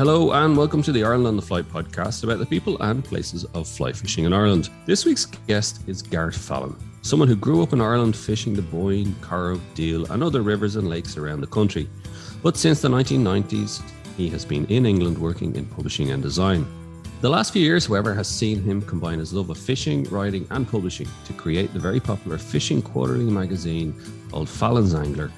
Hello and welcome to the Ireland on the Fly podcast about the people and places of fly fishing in Ireland. This week's guest is Garrett Fallon, someone who grew up in Ireland fishing the Boyne, Corrib, Deel, and other rivers and lakes around the country. But since the 1990s, he has been in England working in publishing and design. The last few years, however, has seen him combine his love of fishing, writing, and publishing to create the very popular fishing quarterly magazine called Fallon's Angler,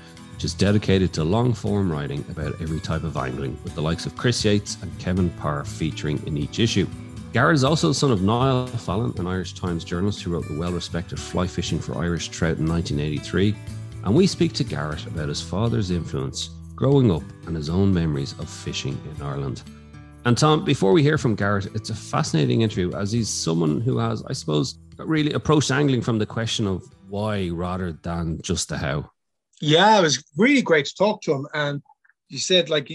which is dedicated to long form writing about every type of angling, with the likes of Chris Yates and Kevin Parr featuring in each issue. Garrett is also the son of Niall Fallon, an Irish Times journalist who wrote the well respected Fly Fishing for Irish Trout in 1983. And we speak to Garrett about his father's influence growing up and his own memories of fishing in Ireland. And Tom, before we hear from Garrett, it's a fascinating interview as he's someone who has, I suppose, really approached angling from the question of why rather than just the how. Yeah, it was really great to talk to him. And you said like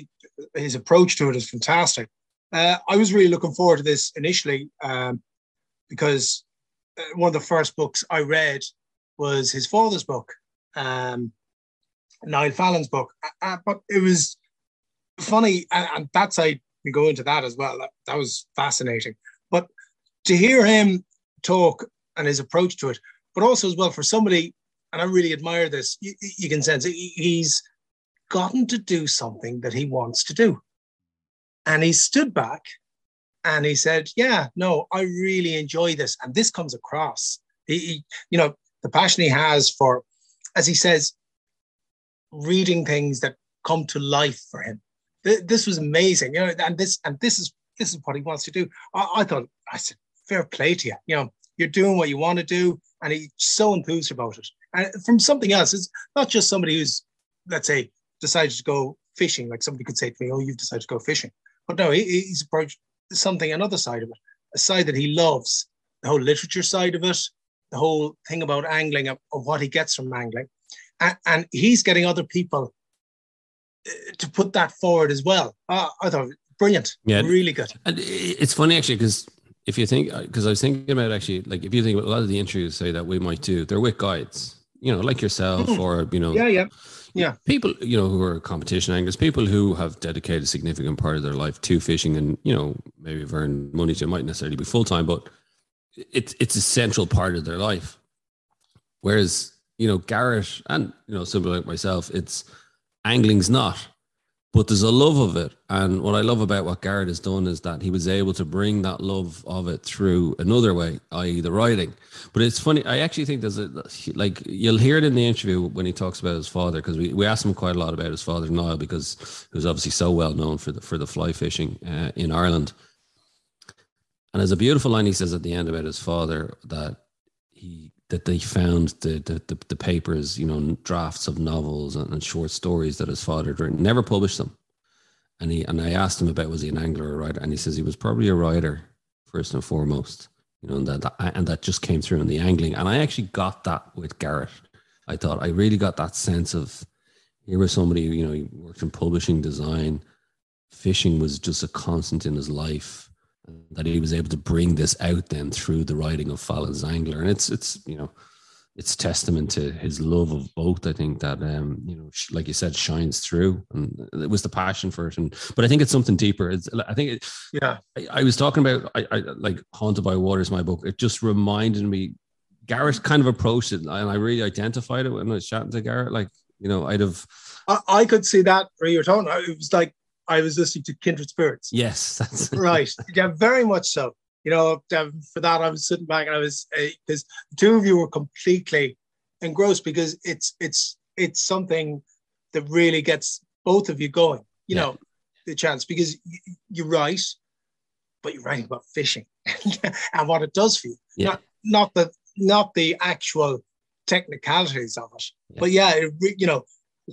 his approach to it is fantastic. Uh, I was really looking forward to this initially um, because uh, one of the first books I read was his father's book, um, Niall Fallon's book. Uh, but it was funny, and, and that's I we go into that as well. That, that was fascinating. But to hear him talk and his approach to it, but also as well for somebody, and I really admire this, you, you can sense it, he's gotten to do something that he wants to do. And he stood back and he said, Yeah, no, I really enjoy this. And this comes across. He, he, you know, the passion he has for, as he says, reading things that come to life for him this was amazing, you know, and this and this is this is what he wants to do. I, I thought I said, fair play to you. You know, you're doing what you want to do, and he's so enthused about it. And from something else, it's not just somebody who's, let's say, decided to go fishing. Like somebody could say to me, "Oh, you've decided to go fishing," but no, he, he's approached something another side of it, a side that he loves, the whole literature side of it, the whole thing about angling of, of what he gets from angling, and, and he's getting other people to put that forward as well. Uh, I thought brilliant. Yeah, really good. And it's funny actually because if you think, because I was thinking about actually, like if you think about a lot of the interviews say that we might do, they're with guides, you know, like yourself mm-hmm. or you know, yeah, yeah, yeah, people you know who are competition anglers, people who have dedicated a significant part of their life to fishing, and you know maybe have earned money to it might necessarily be full time, but it's it's a central part of their life. Whereas you know Garrett and you know somebody like myself, it's angling's not but there's a love of it. And what i love about what garrett has done is that he was able to bring that love of it through another way i.e the writing. But it's funny i actually think there's a like you'll hear it in the interview when he talks about his father because we, we asked him quite a lot about his father niall because he was obviously so well known for the for the fly fishing uh, in ireland. And there's a beautiful line he says at the end about his father that he that they found the, the, the, the, papers, you know, drafts of novels and, and, short stories that his father had written, never published them. And he and I asked him about was he an angler or a writer, and he says he was probably a writer first and foremost, you know, and that, that and that just came through in the angling. And I actually got that with Garrett. I thought I really got that sense of here was somebody, you know, he worked in publishing design. Fishing was just a constant in his life that he was able to bring this out then through the writing of Fallon's Angler. And it's, it's, you know, it's testament to his love of both. I think that, um, you know, like you said, shines through and it was the passion for it. And, but I think it's something deeper. It's, I think, it, yeah, I, I, was talking about, I, I like Haunted by Water is my book. It just reminded me, Garrett kind of approached it and I really identified it when I was chatting to Garrett. Like, you know, I'd have, I, I could see that where you're talking. It was like I was listening to Kindred Spirits. Yes, that's right. Yeah, very much so. You know, um, for that I was sitting back and I was because uh, two of you were completely engrossed because it's it's it's something that really gets both of you going. You yeah. know, the chance because you, you write, but you're writing about fishing and what it does for you. Yeah. Not not the not the actual technicalities of it, yeah. but yeah, it, you know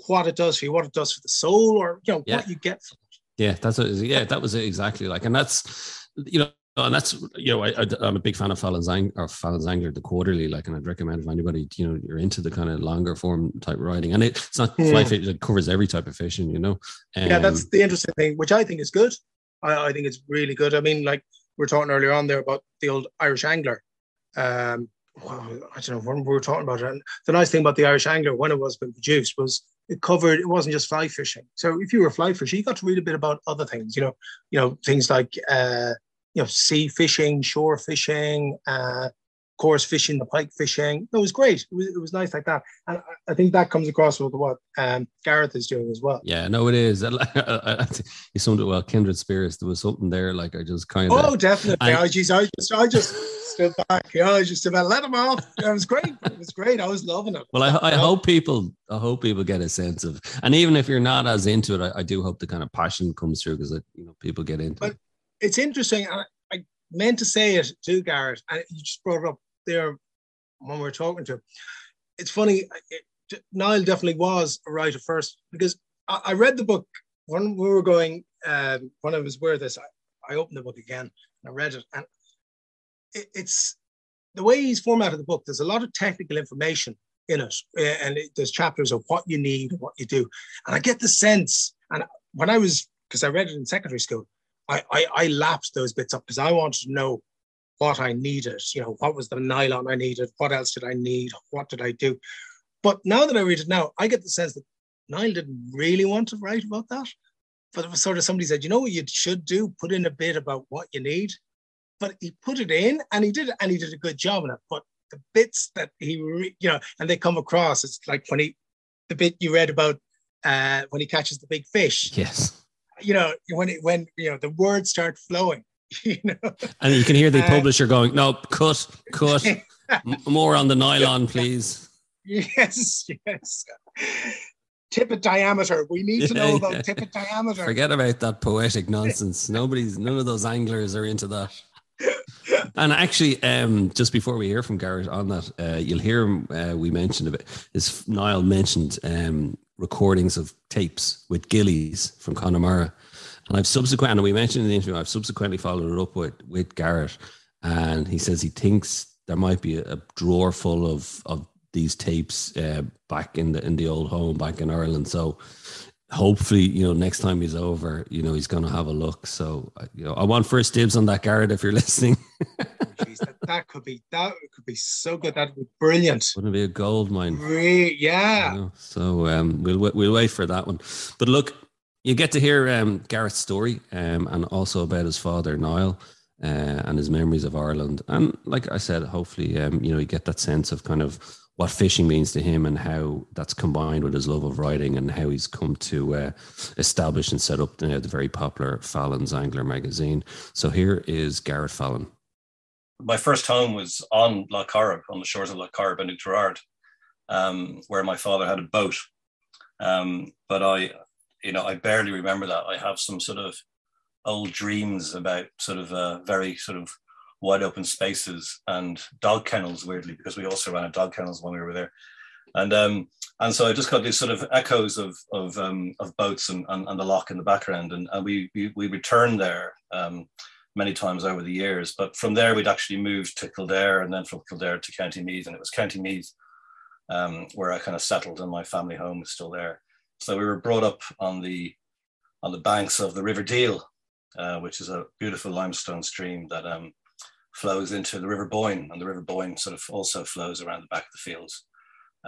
what it does for you, what it does for the soul, or you know yeah. what you get from yeah, that's what, yeah, that was exactly like, and that's you know, and that's you know, I, am a big fan of Fallon's Ang- or the quarterly, like, and I'd recommend if anybody you know you're into the kind of longer form type writing, and it, it's not fly fish, it covers every type of fishing, you know. Um, yeah, that's the interesting thing, which I think is good. I, I think it's really good. I mean, like we are talking earlier on there about the old Irish Angler. Um, well, I don't know when we were talking about it. And the nice thing about the Irish Angler when it was being produced was it covered it wasn't just fly fishing. So if you were fly fishing, you got to read a bit about other things. You know, you know things like uh, you know sea fishing, shore fishing, uh, course fishing, the pike fishing. It was great. It was, it was nice like that. And I, think that comes across with what um, Garrett is doing as well. Yeah, no, it is. you summed it well. Kindred spirits. There was something there. Like I just kind of. Oh, definitely. I, oh, geez, I just, I just stood back. Yeah, I just about let him off. It was great. It was great. I was loving it. Well, I, I hope people, I hope people get a sense of, and even if you're not as into it, I, I do hope the kind of passion comes through because you know people get into but it. It's interesting. Meant to say it to Garrett, and you just brought it up there when we are talking to him. It's funny, it, Niall definitely was a writer first because I, I read the book when we were going, um, when I was where this, I, I, opened the book again and I read it. And it, it's the way he's formatted the book, there's a lot of technical information in it. Eh, and it, there's chapters of what you need, what you do. And I get the sense, and when I was, because I read it in secondary school, I, I, I lapsed those bits up because I wanted to know what I needed. You know, what was the nylon I needed? What else did I need? What did I do? But now that I read it now, I get the sense that Niall didn't really want to write about that. But it was sort of somebody said, you know what you should do? Put in a bit about what you need. But he put it in and he did it and he did a good job it. But the bits that he, re- you know, and they come across, it's like when he, the bit you read about uh, when he catches the big fish. Yes. You know, when it, when, you know, the words start flowing you know? And you can hear the uh, publisher going, "No, cut, cut, more on the nylon, please." Yes, yes. Tippet diameter. We need to know about tippet diameter. Forget about that poetic nonsense. Nobody's, none of those anglers are into that. and actually, um, just before we hear from Garrett on that, uh, you'll hear him. Uh, we mentioned a bit. Is Niall mentioned um, recordings of tapes with Gillies from Connemara and I've subsequently, and we mentioned in the interview, I've subsequently followed it up with with Garrett. and he says he thinks there might be a, a drawer full of of these tapes uh, back in the in the old home back in Ireland. So hopefully, you know, next time he's over, you know, he's going to have a look. So, you know, I want first dibs on that, Garrett, if you're listening. That, could be that could be so good. That would be brilliant. Wouldn't it be a gold mine? Really? Yeah. So um, we'll we'll wait for that one. But look, you get to hear um, Garrett's story um, and also about his father Niall uh, and his memories of Ireland. And like I said, hopefully, um, you know, you get that sense of kind of what fishing means to him and how that's combined with his love of writing and how he's come to uh, establish and set up the very popular Fallon's Angler magazine. So here is Garrett Fallon. My first home was on Loch Corrib, on the shores of Loch Corrib and Oughterard, um, where my father had a boat. Um, but I, you know, I barely remember that. I have some sort of old dreams about sort of uh, very sort of wide open spaces and dog kennels, weirdly, because we also ran a dog kennels when we were there. And um, and so I just got these sort of echoes of of, um, of boats and, and, and, the lock in the background. And, and we, we, we returned there um, many times over the years. But from there, we'd actually moved to Kildare and then from Kildare to County Meath. And it was County Meath um, where I kind of settled and my family home is still there. So we were brought up on the on the banks of the River Deel, uh, which is a beautiful limestone stream that um, flows into the River Boyne, and the River Boyne sort of also flows around the back of the fields.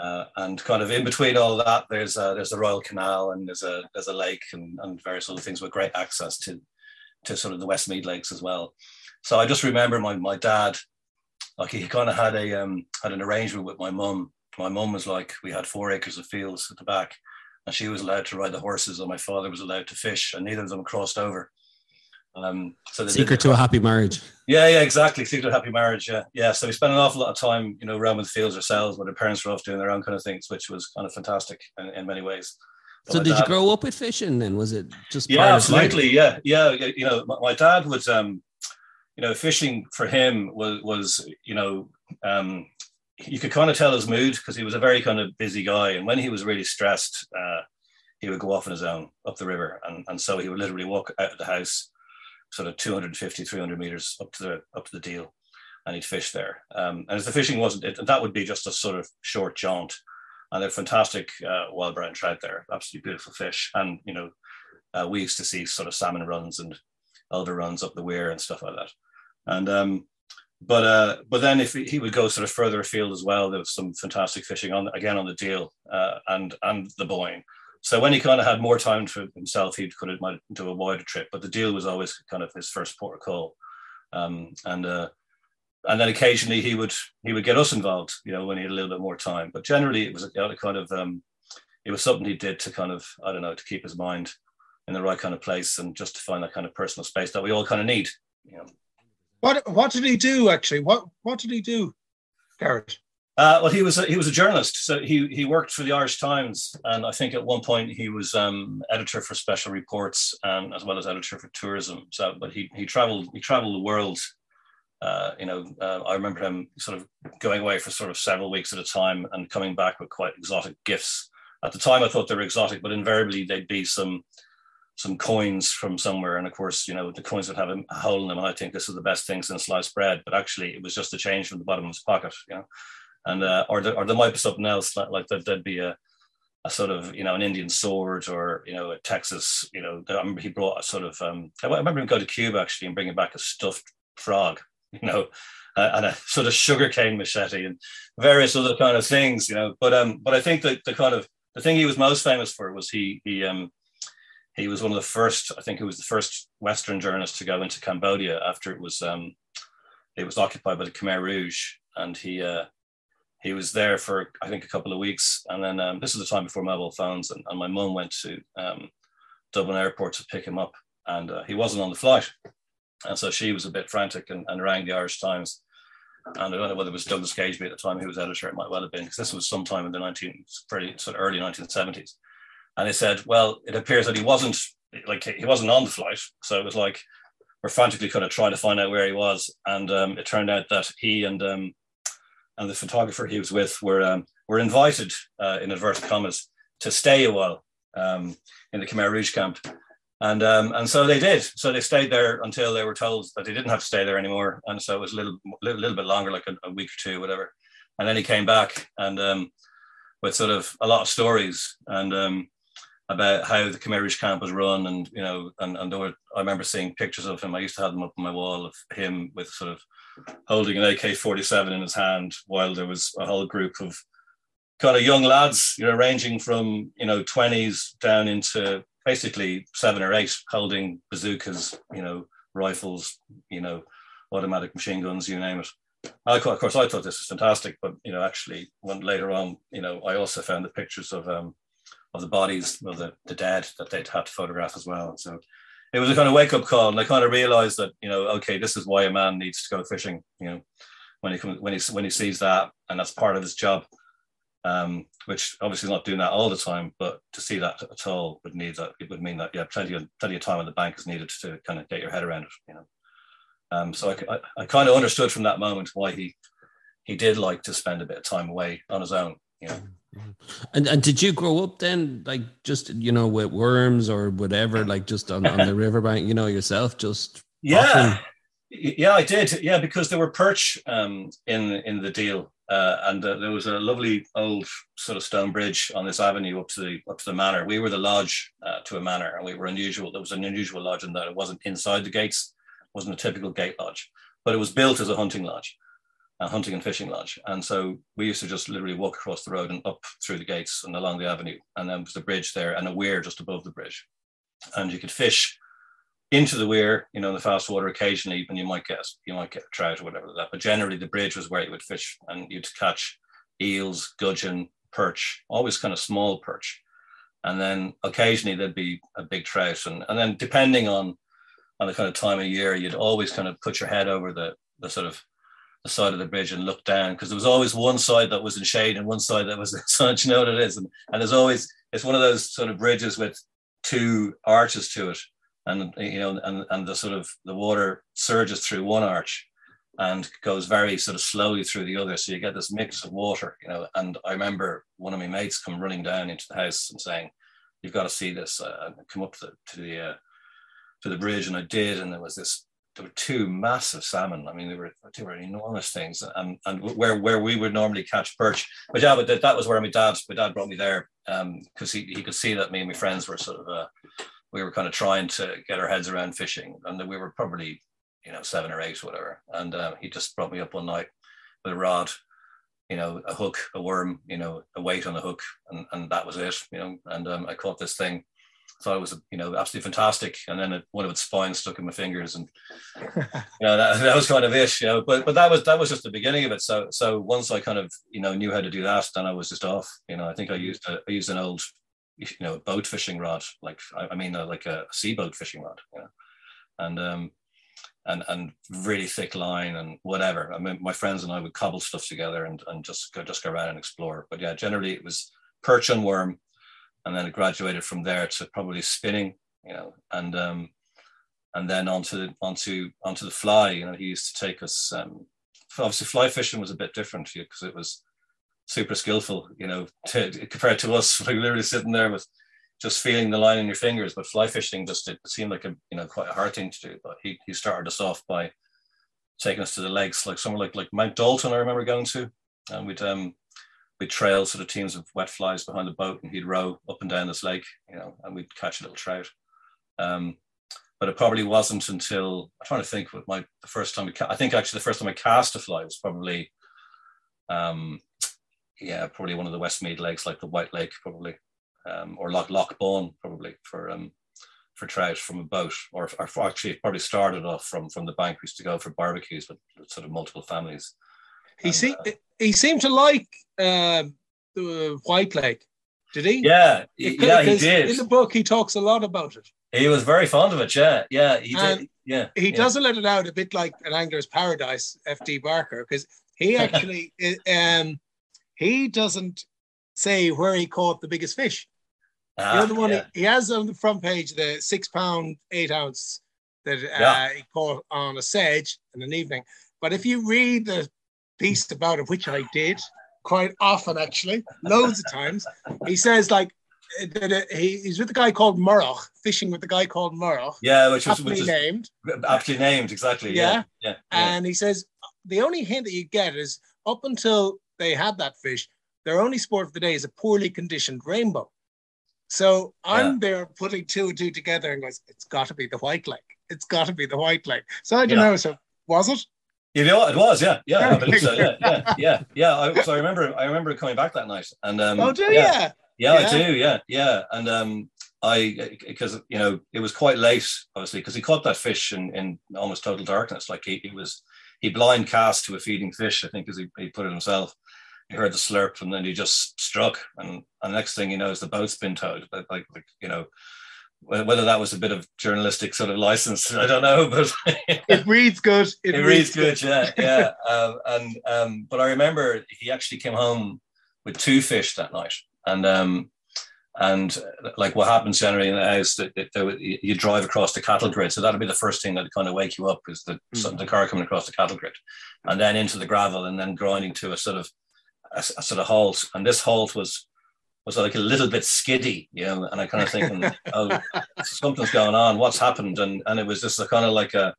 Uh, and kind of in between all that, there's a, there's the Royal Canal and there's a there's a lake and, and various other things with great access to to sort of the Westmeath lakes as well. So I just remember my my dad, like he kind of had a um, had an arrangement with my mum. My mum was like, we had four acres of fields at the back, and she was allowed to ride the horses, and my father was allowed to fish, and neither of them crossed over. Um, so the secret to a happy marriage. Yeah, yeah, exactly. Secret to a happy marriage. Yeah, yeah. So we spent an awful lot of time, you know, around with the fields ourselves, where the parents were off doing their own kind of things, which was kind of fantastic in, in many ways. So did dad, you grow up with fishing then? Was it just yeah, absolutely, yeah, yeah. You know, my, my dad was, um, you know, fishing for him was was you know um, you could kind of tell his mood because he was a very kind of busy guy. And when he was really stressed, uh, he would go off on his own up the river. And, and so he would literally walk out of the house sort of 250, 300 meters up to the, up to the Deel and he'd fish there. Um, and if the fishing wasn't, it, that would be just a sort of short jaunt. And they're fantastic uh, wild brown trout there, absolutely beautiful fish. And, you know, uh, we used to see sort of salmon runs and elder runs up the weir and stuff like that. And um, but uh, but then if he would go sort of further afield as well, there was some fantastic fishing on again on the Deel uh, and and the Boyne. So when he kind of had more time for himself, he'd could have might do a wider trip. But the Deel was always kind of his first port of call, um, and uh, and then occasionally he would he would get us involved, you know, when he had a little bit more time. But generally, it was a kind of um, it was something he did to kind of I don't know to keep his mind in the right kind of place and just to find that kind of personal space that we all kind of need, you know. What what did he do actually? What what did he do, Garrett? Uh, well, he was a, he was a journalist, so he he worked for the Irish Times, and I think at one point he was um, editor for special reports and as well as editor for tourism. So, but he he traveled he traveled the world. Uh, you know, uh, I remember him sort of going away for sort of several weeks at a time and coming back with quite exotic gifts. At the time, I thought they were exotic, but invariably they'd be some some coins from somewhere. And of course, you know, the coins would have a hole in them. And I think this is the best thing since sliced bread. But actually, it was just a change from the bottom of his pocket, you know. And uh, or, there, or there might be something else like, like that. There'd be a, a sort of you know an Indian sword or you know a Texas. You know, I remember he brought a sort of. Um, I remember him go to Cuba actually and bringing back a stuffed frog. You know. Uh, and a sort of sugarcane machete and various other kind of things, you know. But um, but I think that the kind of the thing he was most famous for was he he um he was one of the first, I think he was the first Western journalist to go into Cambodia after it was um, it was occupied by the Khmer Rouge, and he uh, he was there for I think a couple of weeks, and then um, this was the time before mobile phones, and, and my mum went to um, Dublin Airport to pick him up, and uh, he wasn't on the flight, and so she was a bit frantic and, and rang the Irish Times. And I don't know whether it was Douglas Gageby at the time who was editor. It might well have been because this was sometime in the 19, pretty sort of early 1970s and they said, well, it appears that he wasn't like he wasn't on the flight, so it was like we're frantically kind of trying to find out where he was, and um, it turned out that he and um, and the photographer he was with were um, were invited uh, in inverted commas to stay a while um, in the Khmer Rouge camp, and um, and so they did. So they stayed there until they were told that they didn't have to stay there anymore, and so it was a little little, little bit longer, like a, a, week or two, whatever. And then he came back and um, with sort of a lot of stories and about how the Khmer Rouge camp was run, and you know, and and were, I remember seeing pictures of him. I used to have them up on my wall of him with sort of holding an AK-47 in his hand, while there was a whole group of kind of young lads, you know, ranging from you know twenties down into basically seven or eight, holding bazookas, you know, rifles, you know, automatic machine guns, you name it. I, of course, I thought this was fantastic, but you know, actually, when later on, you know, I also found the pictures of um, of the bodies of the, the dead that they'd had to photograph as well. So it was a kind of wake up call, and I kind of realized that you know, okay, this is why a man needs to go fishing. You know, when he comes when he when he sees that, and that's part of his job. Um, which obviously is not doing that all the time, but to see that at all would need that. It would mean that yeah, plenty of plenty of time on the bank is needed to kind of get your head around it. You know, um, so I, I, I kind of understood from that moment why he he did like to spend a bit of time away on his own. You know. And and did you grow up then, like just you know, with worms or whatever, like just on, on the riverbank, you know, yourself, just yeah, often? yeah, I did, yeah, because there were perch um, in in the Deel, uh, and uh, there was a lovely old sort of stone bridge on this avenue up to the up to the manor. We were the lodge uh, to a manor, and we were unusual. There was an unusual lodge in that it wasn't inside the gates, wasn't a typical gate lodge, but it was built as a hunting lodge a hunting and fishing lodge. And so we used to just literally walk across the road and up through the gates and along the avenue. And then was a bridge there and a weir just above the bridge. And you could fish into the weir, you know, in the fast water occasionally, and you might get you might get a trout or whatever like that. But generally the bridge was where you would fish and you'd catch eels, gudgeon, perch, always kind of small perch. And then occasionally there'd be a big trout. And, and then depending on on the kind of time of year, you'd always kind of put your head over the the sort of the side of the bridge and look down because there was always one side that was in shade and one side that was in sun. You know what it is, and, and there's always it's one of those sort of bridges with two arches to it, and you know, and and the sort of the water surges through one arch and goes very sort of slowly through the other. So you get this mix of water, you know. And I remember one of my mates come running down into the house and saying, "You've got to see this." Uh, and come up to the to the, uh, to the bridge, and I did, and there was this there were two massive salmon. I mean, they were they were enormous things, and and where where we would normally catch perch. But yeah, but that, that was where my dad my dad brought me there because um, he he could see that me and my friends were sort of uh, we were kind of trying to get our heads around fishing, and we were probably you know, seven or eight, or whatever. And um, he just brought me up one night with a rod, you know, a hook, a worm, you know, a weight on a hook, and, and that was it, you know. And um, I caught this thing, thought it was, you know, absolutely fantastic. And then it, one of its spines stuck in my fingers, and you know, that, that was kind of it, you know. But but that was that was just the beginning of it. So so once I kind of you know knew how to do that, then I was just off. You know, I think I used a, I used an old, you know, a boat fishing rod, like I, mean, uh, like a sea boat fishing rod, you know, and um and and really thick line and whatever. I mean, my friends and I would cobble stuff together and, and just go just go around and explore. But yeah, generally it was perch and worm, and then it graduated from there to probably spinning, you know, and um, and then onto onto onto the fly. You know, he used to take us. Um, obviously, fly fishing was a bit different because it was super skillful. You know, to, compared to us, like literally sitting there with just feeling the line in your fingers. But fly fishing just it seemed like a you know quite a hard thing to do. But he he started us off by taking us to the lakes, like somewhere like like Mount Dalton. I remember going to, and we'd um we'd trail sort of teams of wet flies behind the boat, and he'd row up and down this lake, you know, and we'd catch a little trout. Um, but it probably wasn't until I'm trying to think what my the first time ca- I think actually the first time I cast a fly was probably um yeah probably one of the Westmeath lakes like the White Lake probably um, or Loch Loch probably for um, for trout from a boat, or, or actually it probably started off from from the bank. We used to go for barbecues with sort of multiple families. He seemed uh, he seemed to like um, the White Lake. Did he? Yeah, yeah, he did. In the book, he talks a lot about it. He was very fond of it. Yeah, yeah, he and did. Yeah, he yeah. doesn't let it out a bit like an angler's paradise, F.D. Barker, because he actually um he doesn't say where he caught the biggest fish. Ah, the one yeah. he, has on the front page the six pound eight ounce that uh, he caught on a sedge in an evening. But if you read the piece about it, which I did quite often actually, loads of times, he says like uh, that uh, he, he's with a guy called Murroch, fishing with a guy called Murroch, yeah, which was aptly named, aptly named exactly. Yeah, Yeah. yeah, yeah. and he says the only hint that you get is up until they had that fish, their only sport of the day is a poorly conditioned rainbow. So I'm there putting two and two together and goes, it's got to be the white lake. It's got to be the white lake. So I don't Yeah. know. So was it? You know what? It was, yeah, yeah, I believe so. Yeah, yeah, yeah, yeah. I, so I remember, I remember coming back that night, and um, oh, do yeah, you? Yeah, I Yeah. do. Yeah, yeah. And um, I because you know it was quite late, obviously, because he caught that fish in, in almost total darkness. Like he, he was he blind cast to a feeding fish, I think, as he, he put it himself. He heard the slurp, and then he just struck. And, and the next thing you know, is the boat's been towed. Like, like you know, whether that was a bit of journalistic sort of license, I don't know, but It reads good. It, it reads good, yeah, yeah. Um, and um, but I remember he actually came home with two fish that night, and um, and uh, like what happens generally in the house that, that, that you drive across the cattle grid, so that'll be the first thing that kind of wake you up is the Mm. the car coming across the cattle grid, and then into the gravel, and then grinding to a sort of a, a sort of halt, and this halt was was like a little bit skiddy, you know, and I kind of thinking, oh, something's going on, what's happened, and and it was just a kind of like a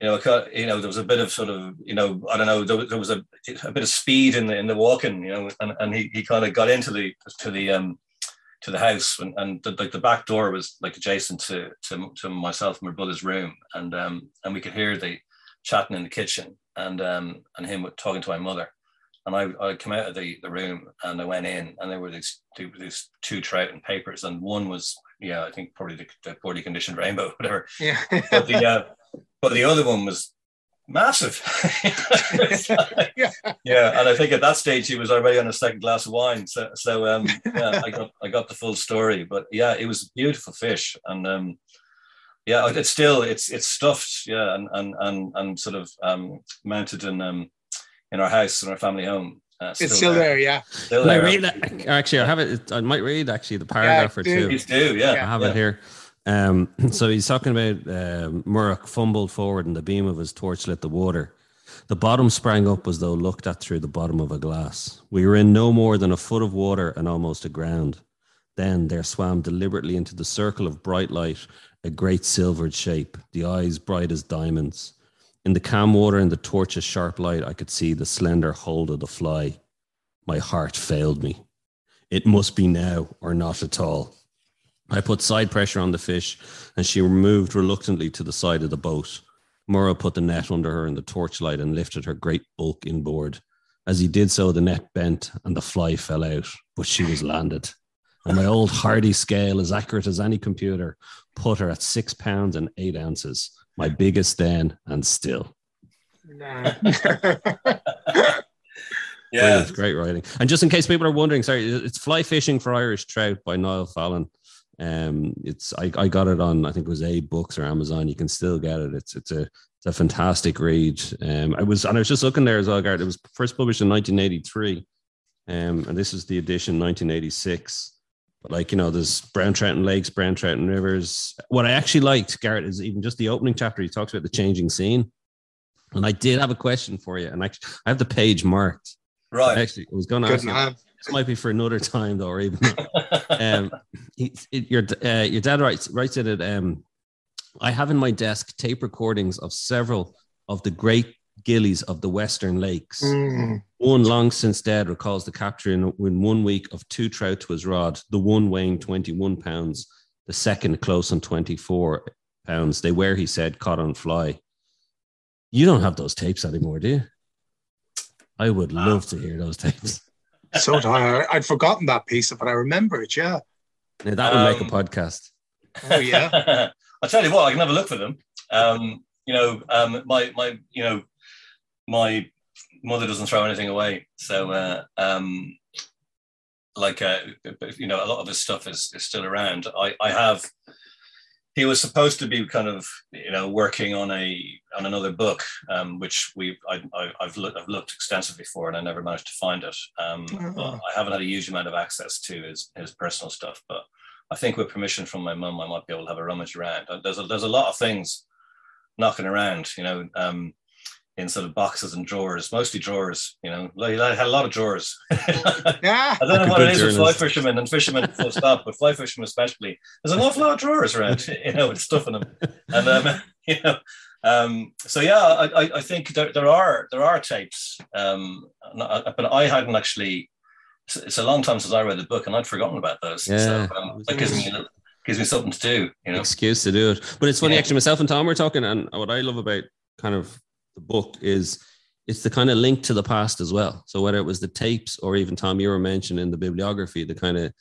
you know, a you know, there was a bit of sort of, you know, I don't know, there, was- there was a, a bit of speed in the in the walking, you know, and, and he, he kind of got into the to the um to the house and, and the, like the back door was like adjacent to to, to myself and my brother's room, and um and we could hear the chatting in the kitchen and um and him talking to my mother, and I I come out of the the room and I went in and there were these two these two trout and papers and one was yeah I think probably the, the poorly conditioned rainbow whatever Yeah. but the uh, but the other one was massive. Like- Yeah. yeah, and I think at that stage he was already on a second glass of wine. So, so um, yeah, I got I got the full story. But yeah, it was a beautiful fish, and um, yeah, it's still it's it's stuffed, yeah, and and and and sort of um, mounted in um in our house in our family home. Uh, It's still there. Yeah. Still Can I there. read that? Actually, I have it. I might read actually the paragraph or do. two. Please do, yeah. I have yeah. it here. Um, so he's talking about um, Murroch fumbled forward and the beam of his torch lit the water. The bottom sprang up as though looked at through the bottom of a glass. We were in no more than a foot of water and almost aground. Then there swam deliberately into the circle of bright light a great silvered shape, the eyes bright as diamonds. In the calm water and the torch's sharp light, I could see the slender hold of the fly. My heart failed me. It must be now or not at all. I put side pressure on the fish and she moved reluctantly to the side of the boat. Murrough put the net under her in the torchlight and lifted her great bulk inboard. As he did so, the net bent and the fly fell out, but she was landed. And my old hardy scale, as accurate as any computer, put her at six pounds and eight ounces, my biggest then and still. Nah. Yeah, it's great writing. And just in case people are wondering, sorry, it's Fly Fishing for Irish Trout by Niall Fallon. Um, it's I, I got it on I think it was AbeBooks or Amazon. You can still get it. It's it's a it's a fantastic read. Um, I was and I was just looking there as well, Garrett. It was first published in 1983, um, and this is the edition 1986. Like you know, there's brown trout and lakes, brown trout and rivers. What I actually liked, Garrett, is even just the opening chapter. He talks about the changing scene, and I did have a question for you, and I, I have the page marked. Right. Actually, I was going to ask you, this might be for another time though, or even um, he, it, your uh, your dad writes writes it at um, I have in my desk tape recordings of several of the great gillies of the Western Lakes. Mm. One long since dead recalls the capture in, in one week of two trout to his rod, the one weighing 21 pounds, the second close on 24 pounds. They were, he said, caught on fly. You don't have those tapes anymore, do you? I would love to hear those tapes. So did I. I'd forgotten that piece, but I remember it. Yeah. Now, that would make a Um, podcast. Oh yeah. I'll tell you what, I can have a look for them. Um, you know, um, my my you know, my mother doesn't throw anything away, so uh, um, like uh, you know, a lot of his stuff is, is still around. I I have. He was supposed to be kind of you know working on a on another book, um, which we I, I, I've looked I've looked extensively for, and I never managed to find it. Um, Oh. I haven't had a huge amount of access to his his personal stuff, but I think with permission from my mum, I might be able to have a rummage around. There's a, there's a lot of things knocking around, you know, um, in sort of boxes and drawers, mostly drawers, you know, like, I had a lot of drawers. yeah, I Yeah. don't know Like a what it good is with fly fishermen and fishermen full stop, but fly fishermen especially. There's an awful lot of drawers around, you know, with stuff in them. And, um, you know, um, so yeah, I, I, I think there, there are there are tapes, um, but I hadn't actually. It's, it's a long time since I read the book, and I'd forgotten about those. Yeah. So um, that gives me gives me something to do. You know, excuse to do it. But it's funny, Yeah. actually. Myself and Tom were talking, and what I love about kind of the book is it's the kind of link to the past as well. So whether it was the tapes or even Tom, you were mentioning the bibliography, the kind of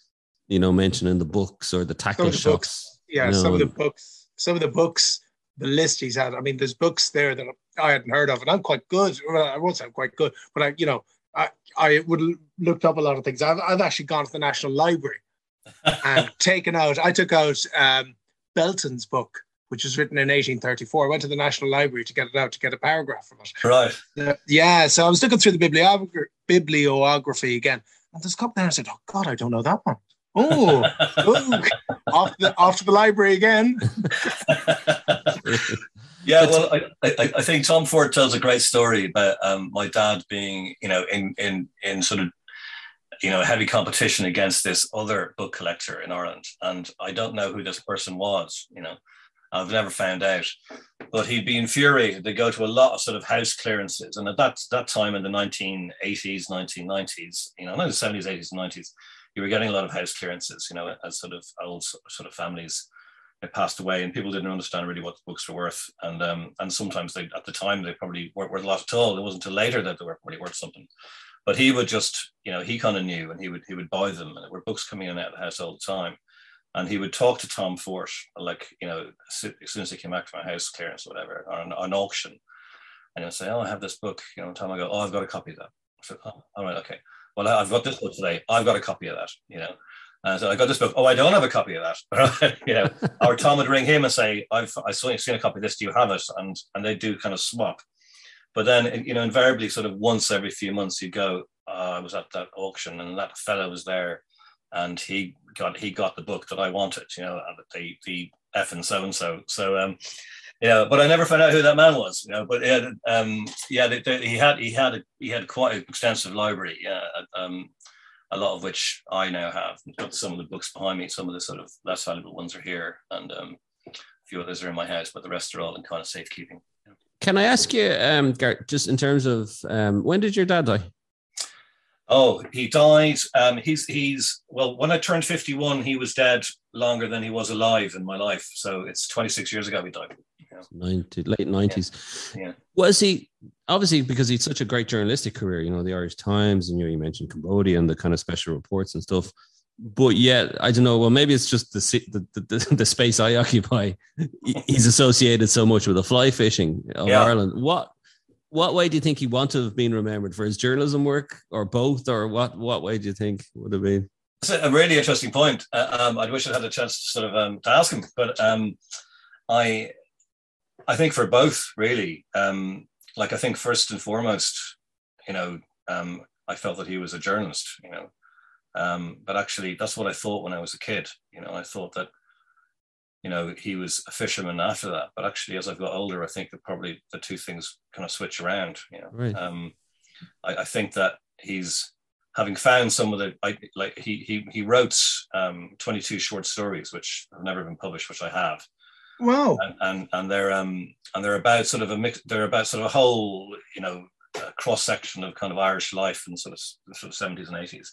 you know mentioning the books or the tackle the shots. books. Yeah. you know, Some of the books. Some of the books. The list he's had. I mean, there's books there that I hadn't heard of, and I'm quite good. Well, I won't say I'm quite good, but I, you know, I I would l- looked up a lot of things. I've I've actually gone to the National Library and taken out. I took out um, Belton's book, which was written in 1834. I went to the National Library to get it out to get a paragraph from it. right? Uh, yeah, so I was looking through the bibliogra- bibliography again, and there's a couple there. I said, "Oh God, I don't know that one." Oh, ooh, off the off to the library again. yeah, well, I, I, I think Tom Fort tells a great story about um, my dad being, you know, in in in sort of, you know, heavy competition against this other book collector in Ireland, and I don't know who this person was. You know, I've never found out, but he'd be infuriated. They go to a lot of sort of house clearances, and at that that time in the 1980s, 1990s, you know, not the 70s, 80s, and 90s, you were getting a lot of house clearances. You know, as sort of old sort of families it passed away and people didn't understand really what the books were worth. And um, and sometimes they at the time they probably weren't worth a lot at all. It wasn't until later that they were really worth something. But he would just you know he kind of knew and he would he would buy them. And there were books coming in out of the house all the time and he would talk to Tom Fort like you know as soon as he came back to my house clearance or whatever or an, an auction and he'll say oh I have this book you know Tom I go oh I've got a copy of that I said oh all right okay well I've got this book today I've got a copy of that you know and so I got this book. Oh, I don't have a copy of that. you know, or Tom would ring him and say, "I've I saw seen a copy of this. Do you have it?" And and they do kind of swap. But then you know, invariably, sort of once every few months, you go. Uh, I was at that auction, and that fellow was there, and he got he got the book that I wanted. You know, the the F and so and so. So um, yeah, but I never found out who that man was. You know, but yeah, um, yeah, they, they, he had he had a, he had quite an extensive library. Yeah, um, a lot of which I now have. I've got some of the books behind me. Some of the sort of less valuable ones are here, and um, a few others are in my house, but the rest are all in kind of safekeeping. Can I ask you, um, Gart, just in terms of um, when did your dad die? Oh, he died. Um, he's he's well. When I turned fifty-one, he was dead longer than he was alive in my life. So it's twenty-six years ago he died. know. 90, late nineties. Yeah. yeah. Was he obviously because he's such a great journalistic career? You know, the Irish Times, and you know, you mentioned Cambodia and the kind of special reports and stuff. But yet, I don't know. Well, maybe it's just the the, the, the space I occupy. He's associated so much with the fly fishing of yeah. Ireland. What what way do you think he want to have been remembered for his journalism work, or both, or what? What way do you think would have been? It's a really interesting point. Uh, um, I wish I had a chance to sort of um, to ask him, but um, I, I think for both really. Um, like I think first and foremost, you know, um, I felt that he was a journalist. You know, um, but actually that's what I thought when I was a kid. You know, I thought that, you know, he was a fisherman after that. But actually, as I've got older, I think that probably the two things kind of switch around. You know, right. I, I think that he's having found some of the I, like he he he wrote um, 22 short stories which have never been published which i have wow and and, and they're um and they're about sort of a mix they're about sort of a whole you know cross section of kind of irish life in sort of sort of 70s and 80s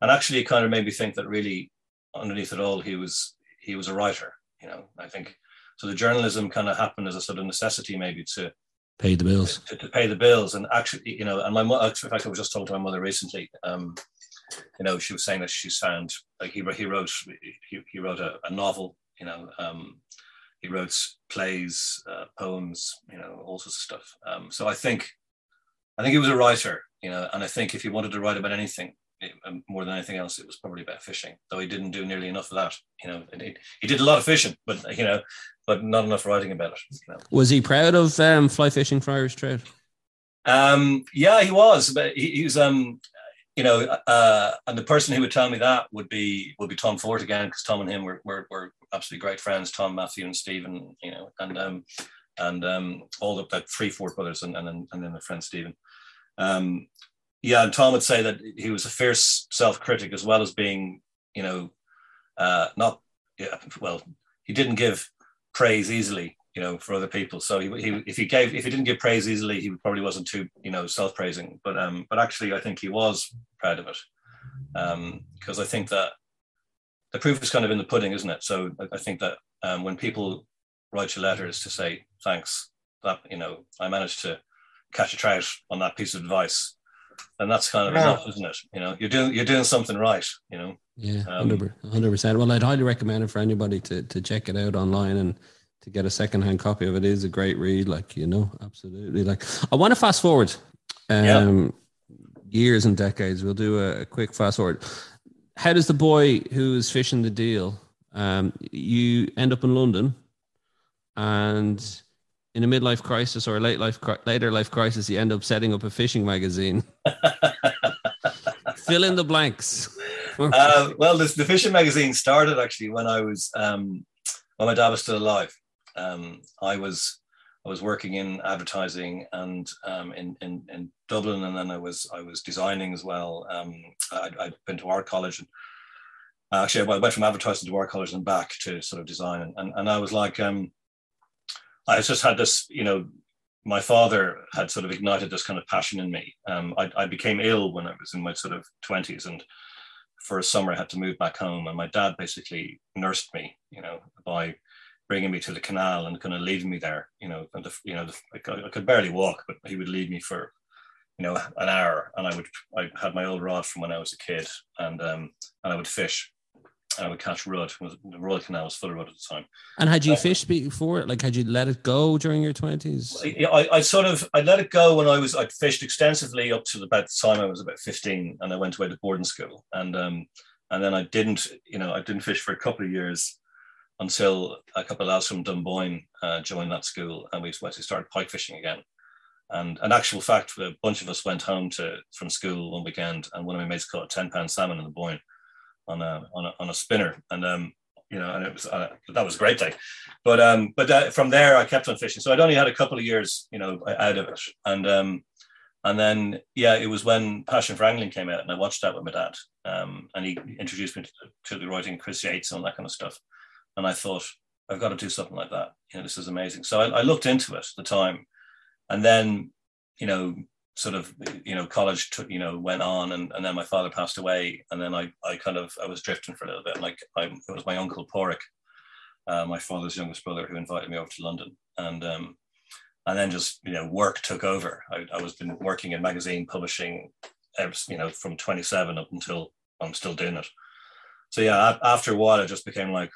and actually it kind of made me think that really underneath it all he was he was a writer you know i think so the journalism kind of happened as a sort of necessity maybe to pay the bills. to, to, pay the bills. And actually you know and my mother in fact i was just talking to my mother recently um you know she was saying that she's found like he, he wrote he, he wrote a, a novel you know um he wrote plays uh, poems you know all sorts of stuff. Um so i think i think he was a writer you know and i think if he wanted to write about anything um, more than anything else, it was probably about fishing. Though he didn't do nearly enough of that. You know, he, he did a lot of fishing, but you know, but not enough writing about it. You know. Was he proud of um, fly fishing for Irish trout? Um, yeah, he was. But he, he was. Um, you know, uh, and the person who would tell me that would be would be Tom Fort again, because Tom and him were, were, were absolutely great friends. Tom, Matthew, and Stephen. You know, and um, and um, all the, the three Fort brothers, and and then and then the friend Stephen. Um, yeah, and Tom would say that he was a fierce self-critic as well as being, you know, uh, not yeah, well, he didn't give praise easily, you know, for other people. So he, he if he gave if he didn't give praise easily, he probably wasn't too, you know, self-praising. But um, but actually, I think he was proud of it because um, I think that the proof is kind of in the pudding, isn't it? So I think that um, when people write you letters to say thanks, that you know, I managed to catch a trout on that piece of advice and that's kind of yeah. enough, isn't it? You know, you're doing you're doing something right. You know. Yeah, um, hundred percent. Well, I'd highly recommend it for anybody to to check it out online and to get a secondhand copy of it. it is a great read. Like you know, absolutely. Like I want to fast forward, um, yeah. years and decades. We'll do a, a quick fast forward. How does the boy who is fishing the Deel? Um, you end up in London, and in a midlife crisis or a late life later life crisis, you end up setting up a fishing magazine. Fill in the blanks. uh, well, this, the fishing magazine started actually when I was um, when my dad was still alive. Um, I was I was working in advertising and um, in, in in Dublin, and then I was I was designing as well. Um, I, I'd been to art college and actually I went from advertising to art college and back to sort of design, and, and, and I was like. Um, I just had this, you know, my father had sort of ignited this kind of passion in me. Um, I, I, became ill when I was in my sort of 20s, and for a summer I had to move back home. And my dad basically nursed me, you know, by bringing me to the canal and kind of leaving me there, you know. And the, you know, the, I could barely walk, but he would leave me for, you know, an hour, and I would I had my old rod from when I was a kid, and um, and I would fish. I would catch rudd. The Royal Canal was full of rudd at the time. And had you uh, fished before? Like, had you let it go during your twenties? I, I, sort of I let it go when I was I fished extensively up to about the time I was about fifteen, and I went away to boarding school, and um, and then I didn't, you know, I didn't fish for a couple of years until a couple of lads from Dunboyne uh, joined that school, and we went to start pike fishing again. And an actual fact, a bunch of us went home to from school one weekend, and one of my mates caught a ten pound salmon in the Boyne on a on a, on a spinner, and um, you know, and it was uh, that was a great day. But um, but uh, from there, I kept on fishing. So I'd only had a couple of years, you know, out of it, and um, and then yeah, it was when Passion for Angling came out, and I watched that with my dad, um, and he introduced me to, to the writing Chris Yates and all that kind of stuff, and I thought I've got to do something like that. You know, this is amazing. So I, I looked into it at the time, and then you know sort of you know college took you know went on and, and then my father passed away and then I, I kind of I was drifting for a little bit like I, it was my uncle Porrick uh, my father's youngest brother who invited me over to London and um, and then just you know work took over. I, I was been working in magazine publishing, you know, from 27 up until I'm still doing it. So yeah, after a while, it just became like,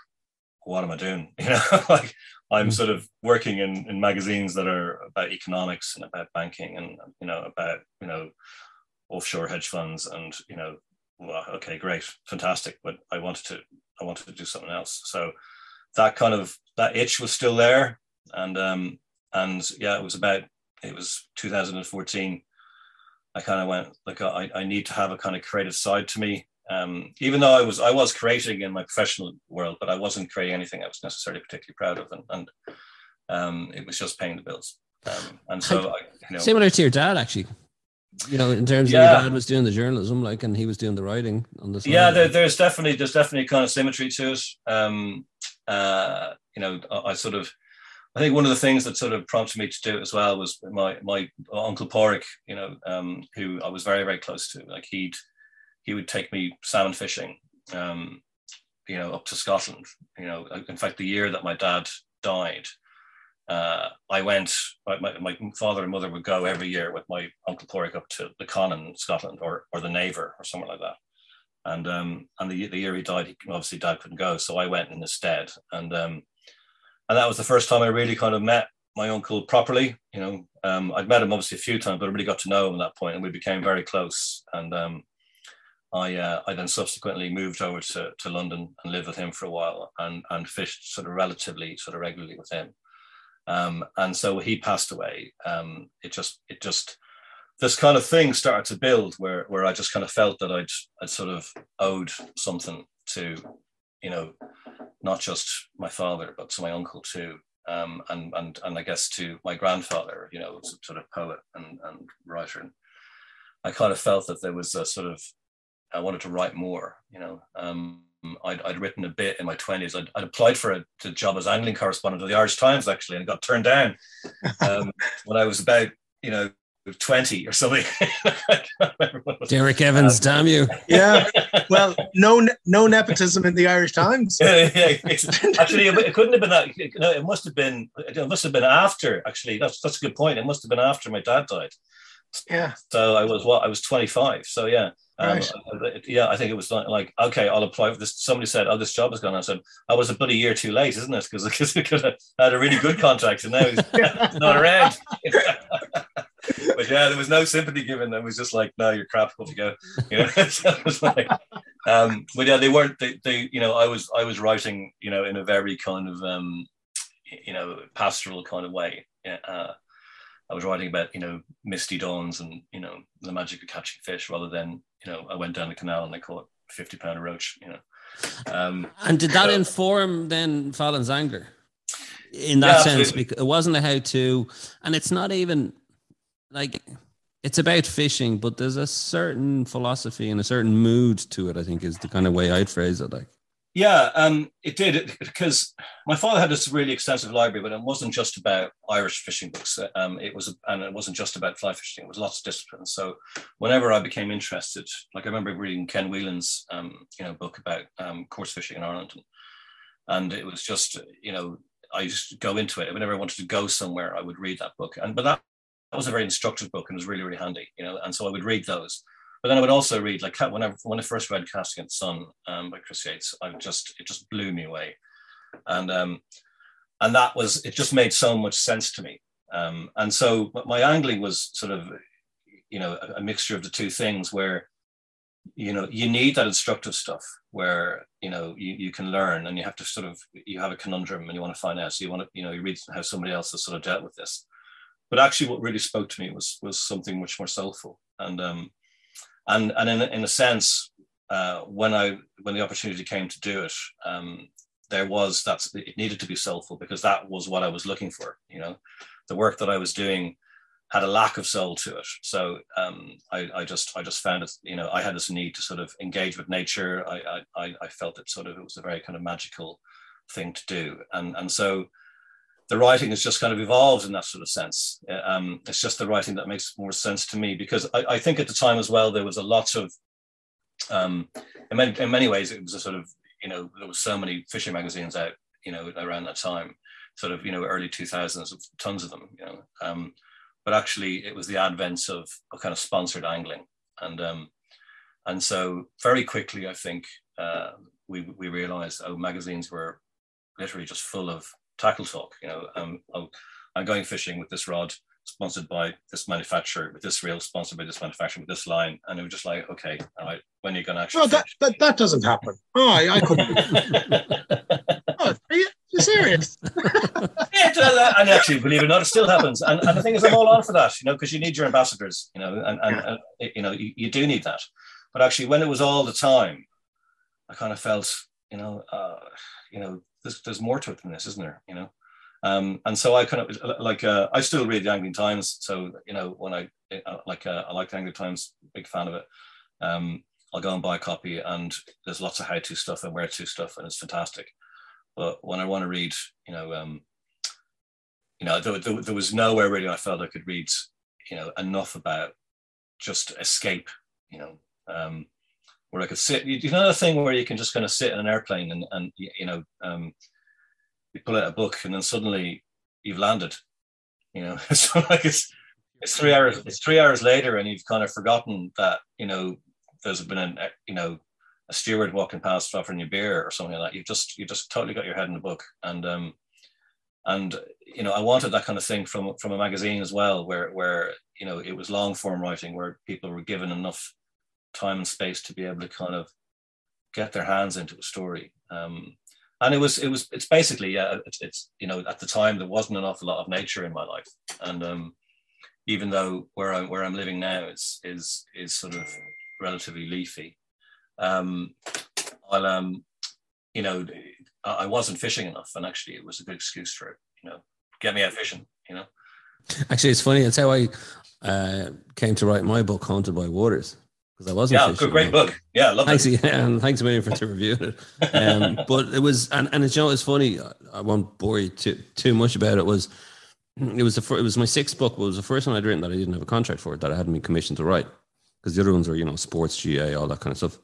what am I doing? You know, like I'm mm. sort of working in, in magazines that are about economics and about banking and you know about you know offshore hedge funds and you know well, okay great fantastic but I wanted to I wanted to do something else so that kind of that itch was still there and um and yeah it was about it was 2014 I kind of went like I, I need to have a kind of creative side to me um, even though I was I was creating in my professional world, but I wasn't creating anything I was necessarily particularly proud of, and, and um, it was just paying the bills. Um, and so, I, you know, similar to your dad, actually. You know, in terms yeah. of your dad was doing the journalism, like, and he was doing the writing on this. Yeah, there, there's definitely there's definitely kind of symmetry to it. Um, uh, you know, I, I sort of. I think one of the things that sort of prompted me to do it as well was my my uncle Porik, you know, um, who I was very very close to. Like he'd he would take me salmon fishing, um, you know, up to Scotland. You know, in fact, the year that my dad died, uh, I went. My, my, father and mother would go every year with my uncle Porrick up to the Conon, Scotland, or or the Naver, or somewhere like that. And um, and the, the year he died, he, obviously dad couldn't go, so I went in his stead. And um, and that was the first time I really kind of met my uncle properly. You know, um, I'd met him obviously a few times, but I really got to know him at that point, and we became very close. And um, I uh, I then subsequently moved over to, to London and lived with him for a while and and fished sort of relatively sort of regularly with him. Um, and so he passed away. Um, it just it just this kind of thing started to build where where I just kind of felt that I'd I'd sort of owed something to you know not just my father but to my uncle too. Um, and and and I guess to my grandfather, you know, sort of poet and, and writer. And I kind of felt that there was a sort of I wanted to write more. You know, um, I'd, I'd, written a bit in my twenties. I'd, I'd, applied for a, a, job as angling correspondent of the Irish Times actually, and got turned down um, when I was about you know 20 or something. Derek Evans, um, damn you. Yeah. Well, no no nepotism in the Irish Times. yeah, yeah. Actually, it couldn't have been that. No, it must have been. It must have been after. Actually, that's that's a good point. It must have been after my dad died. Yeah. So I was what I was 25. So yeah. Um, right. Yeah, I think it was like, okay, I'll apply for this. Somebody said, "Oh, this job is gone." I said, "I was about a year too late, isn't it?" Because I had a really good contract, and now he's not around. but yeah, there was no sympathy given. It was just like, "No, you're crap. Off you go." You know, so it was like, um, but yeah, they weren't. They, they, you know, I was I was writing, you know, in a very kind of, um, you know, pastoral kind of way. Yeah. Uh, I was writing about you know misty dawns and you know the magic of catching fish rather than you know I went down the canal and I caught fifty pound roach. You know. Um, and did that so, inform then Fallon's Angler? In that yeah, sense, because it wasn't a how to, and it's not even like it's about fishing, but there's a certain philosophy and a certain mood to it. I think is the kind of way I'd phrase it. Like, yeah, um, it did because my father had this really extensive library, but it wasn't just about Irish fishing books. Um, it was, and it wasn't just about fly fishing. It was lots of disciplines. So whenever I became interested, like I remember reading Ken Whelan's, um, you know, book about um, coarse fishing in Ireland, and it was just, you know, I used to go into it. Whenever I wanted to go somewhere, I would read that book, and but that, that was a very instructive book and it was really, really handy, you know. And so I would read those but then I would also read like when I when I first read Casting the Sun um, by Chris Yates, I just it just blew me away, and um, and that was it just made so much sense to me. Um, and so my angling was sort of you know a, a mixture of the two things where you know you need that instructive stuff where you know you, you can learn and you have to sort of you have a conundrum and you want to find out. So you want to you know you read how somebody else has sort of dealt with this. But actually what really spoke to me was was something much more soulful. And um and and in, in a sense, uh, when I when the opportunity came to do it, um, there was that it needed to be soulful because that was what I was looking for. You know, the work that I was doing had a lack of soul to it. So um, I, I, just I just found it. You know, I had this need to sort of engage with nature. I I, I felt that sort of it was a very kind of magical thing to do, and and so the writing has just kind of evolved in that sort of sense. Um, it's just the writing that makes more sense to me because I, I think at the time as well there was a lot of, um, in, many, in many ways it was a sort of you know there was so many fishing magazines out you know around that time. sort of you know early 2000s, tons of them, you know. Um, but actually, it was the advent of a kind of sponsored angling, and um, and so very quickly, I think uh, we we realized oh, magazines were literally just full of tackle talk. You know, um, oh, I'm going fishing with this rod sponsored by this manufacturer, with this reel sponsored by this manufacturer, with this line, and it was just like, okay, all right, when are you going to actually? No, that, that, that doesn't happen. Oh, I, I couldn't. oh, are you, you serious? yeah, and actually, believe it or not, it still happens. And, and the thing is, I'm all on for that, you know, because you need your ambassadors, you know, and, and, and you know, you, you, do need that. But actually, when it was all the time, I kind of felt, you know, uh, you know, there's, there's more to it than this, isn't there? You know, um, and so I kind of like uh, I still read the Angling Times. So you know when I like uh, I like the Angling Times, big fan of it. Um, I'll go and buy a copy, and there's lots of how-to stuff and where-to stuff, and it's fantastic. But when I want to read, you know, um, you know, there, there, there was nowhere really I felt I could read, you know, enough about just escape, you know, um, where I could sit. You know, the thing where you can just kind of sit in an airplane and, and you know, um, you pull out a book and then suddenly you've landed. You know, so like it's it's three hours. It's three hours later, and you've kind of forgotten that you know there's been a you know a steward walking past offering you beer or something like that. You've just you just totally got your head in the book, and um, and you know I wanted that kind of thing from from a magazine as well, where where you know it was long form writing, where people were given enough time and space to be able to kind of get their hands into a story. Um, and it was it was it's basically yeah it's, it's, you know at the time there wasn't an awful lot of nature in my life. And um, even though where I'm where I'm living now is is is sort of relatively leafy um, I'll um you know I wasn't fishing enough and actually it was a good excuse for it you know get me out fishing you know? Actually it's funny it's how I uh, came to write my book haunted by waters because I wasn't. Yeah, good, great book. Yeah, love thanks, it. Yeah, and thanks a million for to review it. Um, but it was, and and it's you know it's funny. I won't bore you too too much about it. Was it was the it was my sixth book. But it was the first one I'd written that I didn't have a contract for that I hadn't been commissioned to write because the other ones were you know sports, GA, all that kind of stuff.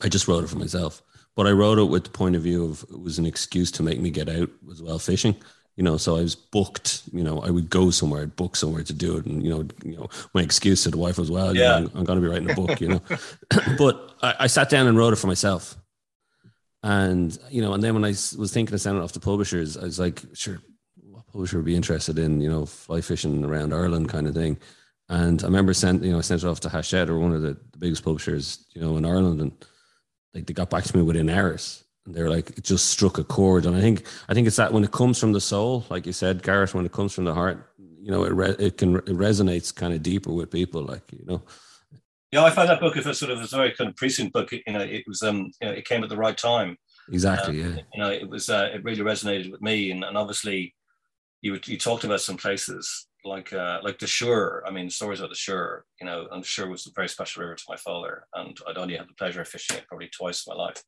I just wrote it for myself, but I wrote it with the point of view of it was an excuse to make me get out as well fishing you know, so I was booked, you know, I would go somewhere, I'd book somewhere to do it. And, you know, you know, my excuse to the wife was, well, yeah, you know, I'm, I'm going to be writing a book, you know, but I, I, sat down and wrote it for myself. And, you know, and then when I was thinking of sending it off to publishers, I was like, sure, what publisher would be interested in, you know, fly fishing around Ireland kind of thing. And I remember sent, you know, I sent it off to Hachette or one of the, the biggest publishers, you know, in Ireland. And like they got back to me within hours they're like it just struck a chord and i think i think it's that when it comes from the soul like you said Garrett when it comes from the heart you know it re- it can it resonates kind of deeper with people like you know yeah i found that book as a sort of a very kind of prescient book you know it was um you know it came at the right time exactly um, yeah you know it was uh, it really resonated with me and, and obviously you you talked about some places like uh, like the Suir. I mean, stories about the Suir. You know, and the Suir was a very special river to my father, and I'd only had the pleasure of fishing it probably twice in my life.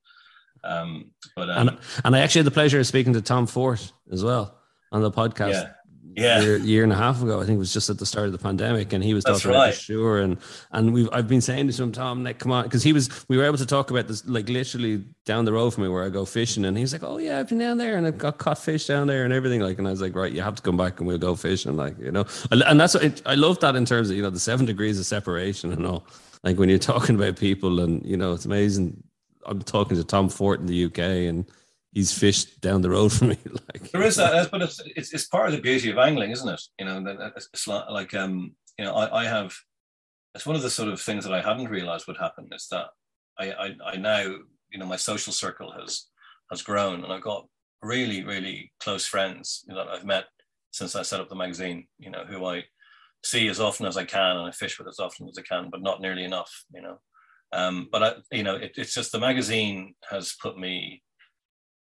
Um, but um, and, and I actually had the pleasure of speaking to Tom Fort as well on the podcast. Yeah. Yeah, year, year and a half ago, I think it was just at the start of the pandemic, and he was That's talking right. about Suir, and and we I've been saying to him, Tom, like, come on, because he was we were able to talk about this like literally down the road from me where I go fishing, and he's like, oh yeah, I've been down there and I've got caught fish down there and everything, like, and I was like, right, you have to come back and we'll go fishing, like, you know, and that's what it, I love that in terms of you know the seven degrees of separation and all, like when you're talking about people, and you know, it's amazing I'm talking to Tom Fort in the UK, and he's fished down the road from me. like there is that, but it's, it's, it's part of the beauty of angling, isn't it? You know, it's like um, you know, I, I have. It's one of the sort of things that I hadn't realized would happen is that I, I, I now, you know, my social circle has has grown, and I've got really, really close friends you know, that I've met since I set up the magazine. You know, who I see as often as I can, and I fish with as often as I can, but not nearly enough. You know, um, but I, you know, it, it's just the magazine has put me,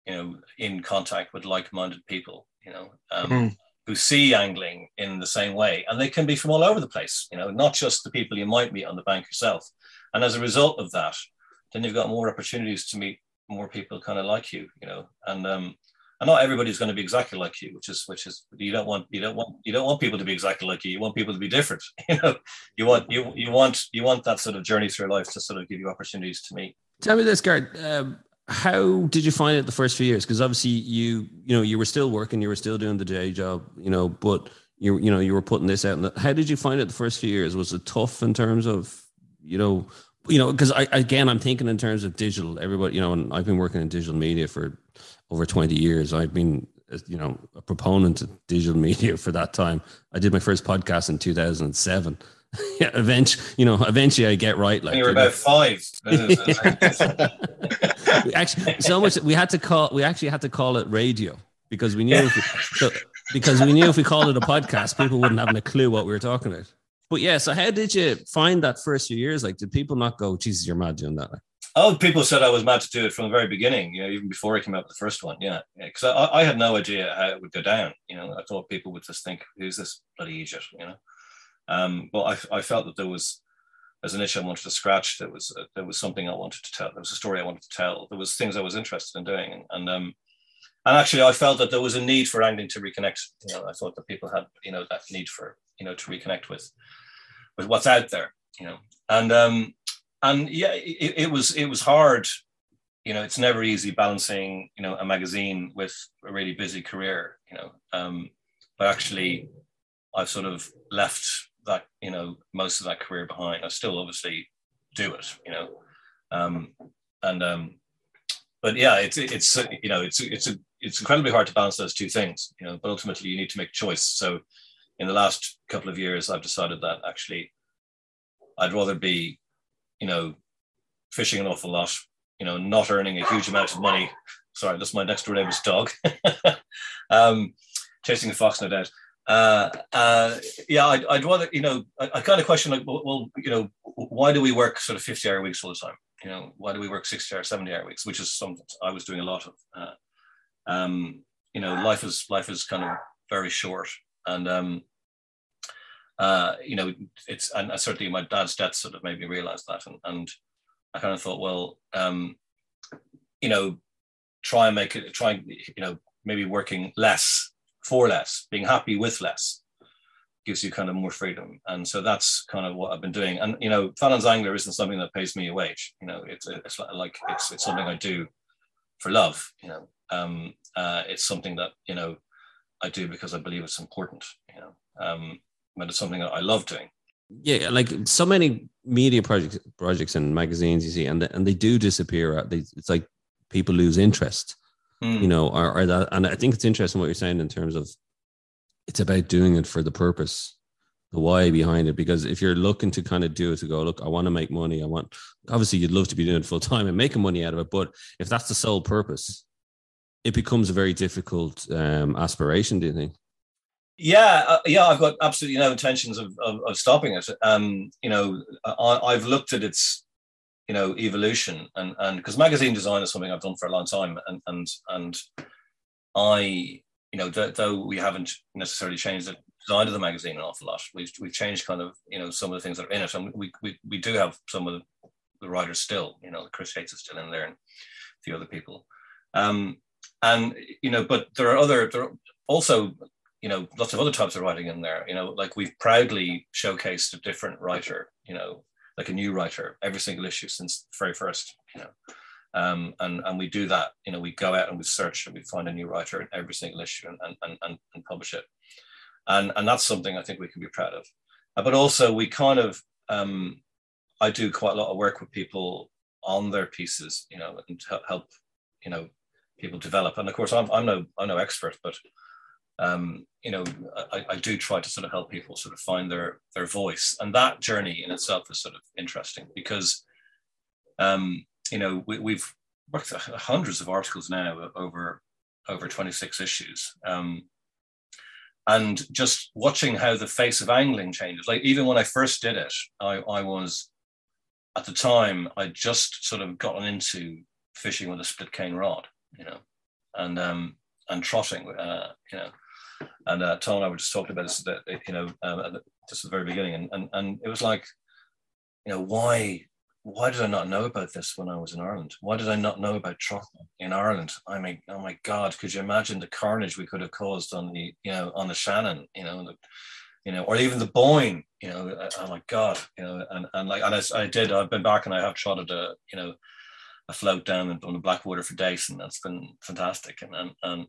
you know, in contact with like-minded people, you know, um, mm. who see angling in the same way, and they can be from all over the place, you know, not just the people you might meet on the bank yourself. And as a result of that, then you've got more opportunities to meet more people kind of like you, you know, and um, and not everybody's going to be exactly like you which is which is you don't want you don't want you don't want people to be exactly like you you want people to be different you know you want you you want you want that sort of journey through life to sort of give you opportunities to meet tell me this Gert um, how did you find it the first few years? Because obviously you you know you were still working, you were still doing the day job, you know, but you you know you were putting this out. And how did you find it the first few years? Was it tough in terms of you know you know because I again I'm thinking in terms of digital. Everybody you know, and I've been working in digital media for over twenty years. I've been you know a proponent of digital media for that time. I did my first podcast in 2007 yeah, eventually, you know, eventually I get right. Like you were about five. actually, so much we had to call. We actually had to call it radio because we knew if we, so, because we knew if we called it a podcast, people wouldn't have a clue what we were talking about. But yeah, so how did you find that first few years? Like, did people not go, "Jesus, you're mad doing that"? Oh, people said I was mad to do it from the very beginning. You know, even before I came out with the first one. Yeah, because yeah, I, I, had no idea how it would go down. You know, I thought people would just think, "Who's this bloody idiot?" You know. Um, but I, I felt that there was, as an issue I wanted to scratch, there was uh, there was something I wanted to tell. There was a story I wanted to tell. There was things I was interested in doing, and, and um, and actually I felt that there was a need for angling to reconnect. You know, I thought that people had you know that need for you know to reconnect with with what's out there. You know, and um, and yeah, it, it was it was hard. You know, it's never easy balancing you know a magazine with a really busy career. You know, um, but actually, I've sort of left that you know most of that career behind. I still obviously do it, you know, um, and um, but yeah, it's it's you know it's it's a, it's incredibly hard to balance those two things, you know. But ultimately, you need to make a choice. So, in the last couple of years, I've decided that actually, I'd rather be, you know, fishing an awful lot, you know, not earning a huge amount of money. Sorry, that's my next door neighbor's dog. um, chasing a fox, no doubt uh, uh, yeah, I'd, I'd, rather, you know, I, I, kind of question like, well, you know, why do we work sort of 50 hour weeks all the time? You know, why do we work 60 hour, 70 hour weeks, which is something I was doing a lot of. Uh, um, you know, life is life is kind of very short, and um, uh, you know, it's and certainly my dad's death sort of made me realize that, and, and I kind of thought, well, um, you know, try and make it, try, and you know, maybe working less for less, being happy with less gives you kind of more freedom. And so that's kind of what I've been doing. And, you know, Fallon's Angler isn't something that pays me a wage. You know, it's, it's like, it's, it's something I do for love, you know. Um, uh, it's something that, you know, I do because I believe it's important, you know, um, but it's something that I love doing. Yeah, like so many media projects, projects and magazines you see, and and they do disappear. They, it's like people lose interest mm. you know, or, or that. And I think it's interesting what you're saying in terms of it's about doing it for the purpose, the why behind it. Because if you're looking to kind of do it to go, look, I want to make money. I want, obviously, you'd love to be doing it full time and making money out of it. But if that's the sole purpose, it becomes a very difficult um, aspiration. Do you think? Yeah, uh, yeah, I've got absolutely no intentions of, of, of stopping it. Um, you know, I, have looked at its you know evolution and and because magazine design is something I've done for a long time and and and I you know though we haven't necessarily changed the design of the magazine an awful lot we've we've changed kind of you know some of the things that are in it and we we, we do have some of the, the writers still you know Chris Yates is still in there and a few other people um and you know but there are other there are also you know lots of other types of writing in there you know like we've proudly showcased a different writer you know like a new writer every single issue since the very first, you know. Um, and and we do that, you know, we go out and we search and we find a new writer in every single issue and and and, and publish it. And and that's something I think we can be proud of. Uh, but also we kind of um, I do quite a lot of work with people on their pieces, you know, and help, you know, people develop. And of course, I'm, I'm no I'm no expert, but um, you know, I, I, do try to sort of help people sort of find their their voice, and that journey in itself is sort of interesting because, um, you know, we, have worked hundreds of articles now over over 26 issues, um, and just watching how the face of angling changes. Like even when I first did it, I, I was at the time I just sort of gotten into fishing with a split cane rod, you know, and um, and trotting, uh, you know and uh, Tom and I were just talking about this, that, you know, um, just at the very beginning, and, and and it was like, you know, why why did I not know about this when I was in Ireland? Why did I not know about trotting in Ireland? I mean, oh my God, could you imagine the carnage we could have caused on the, you know, on the Shannon, you know, the, you know, or even the Boyne, you know, oh my God, you know, and, and like, and I, I did, I've been back and I have trotted a, you know, afloat down on the Blackwater for days, and that's been fantastic. And and, and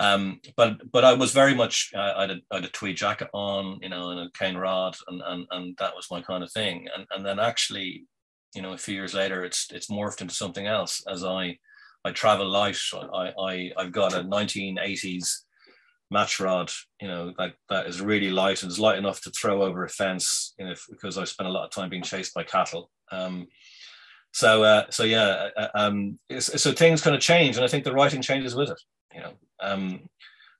um, but but I was very much I, had a, I had a tweed jacket on, you know, and a cane rod, and and and that was my kind of thing. And and then actually, you know, a few years later, it's it's morphed into something else as I I travel light. I I I've got a 1980s match rod, you know, like that is really light and is light enough to throw over a fence, you know, because I spent a lot of time being chased by cattle. Um, so uh, so yeah, uh, um, so things kind of change, and I think the writing changes with it. You know, um,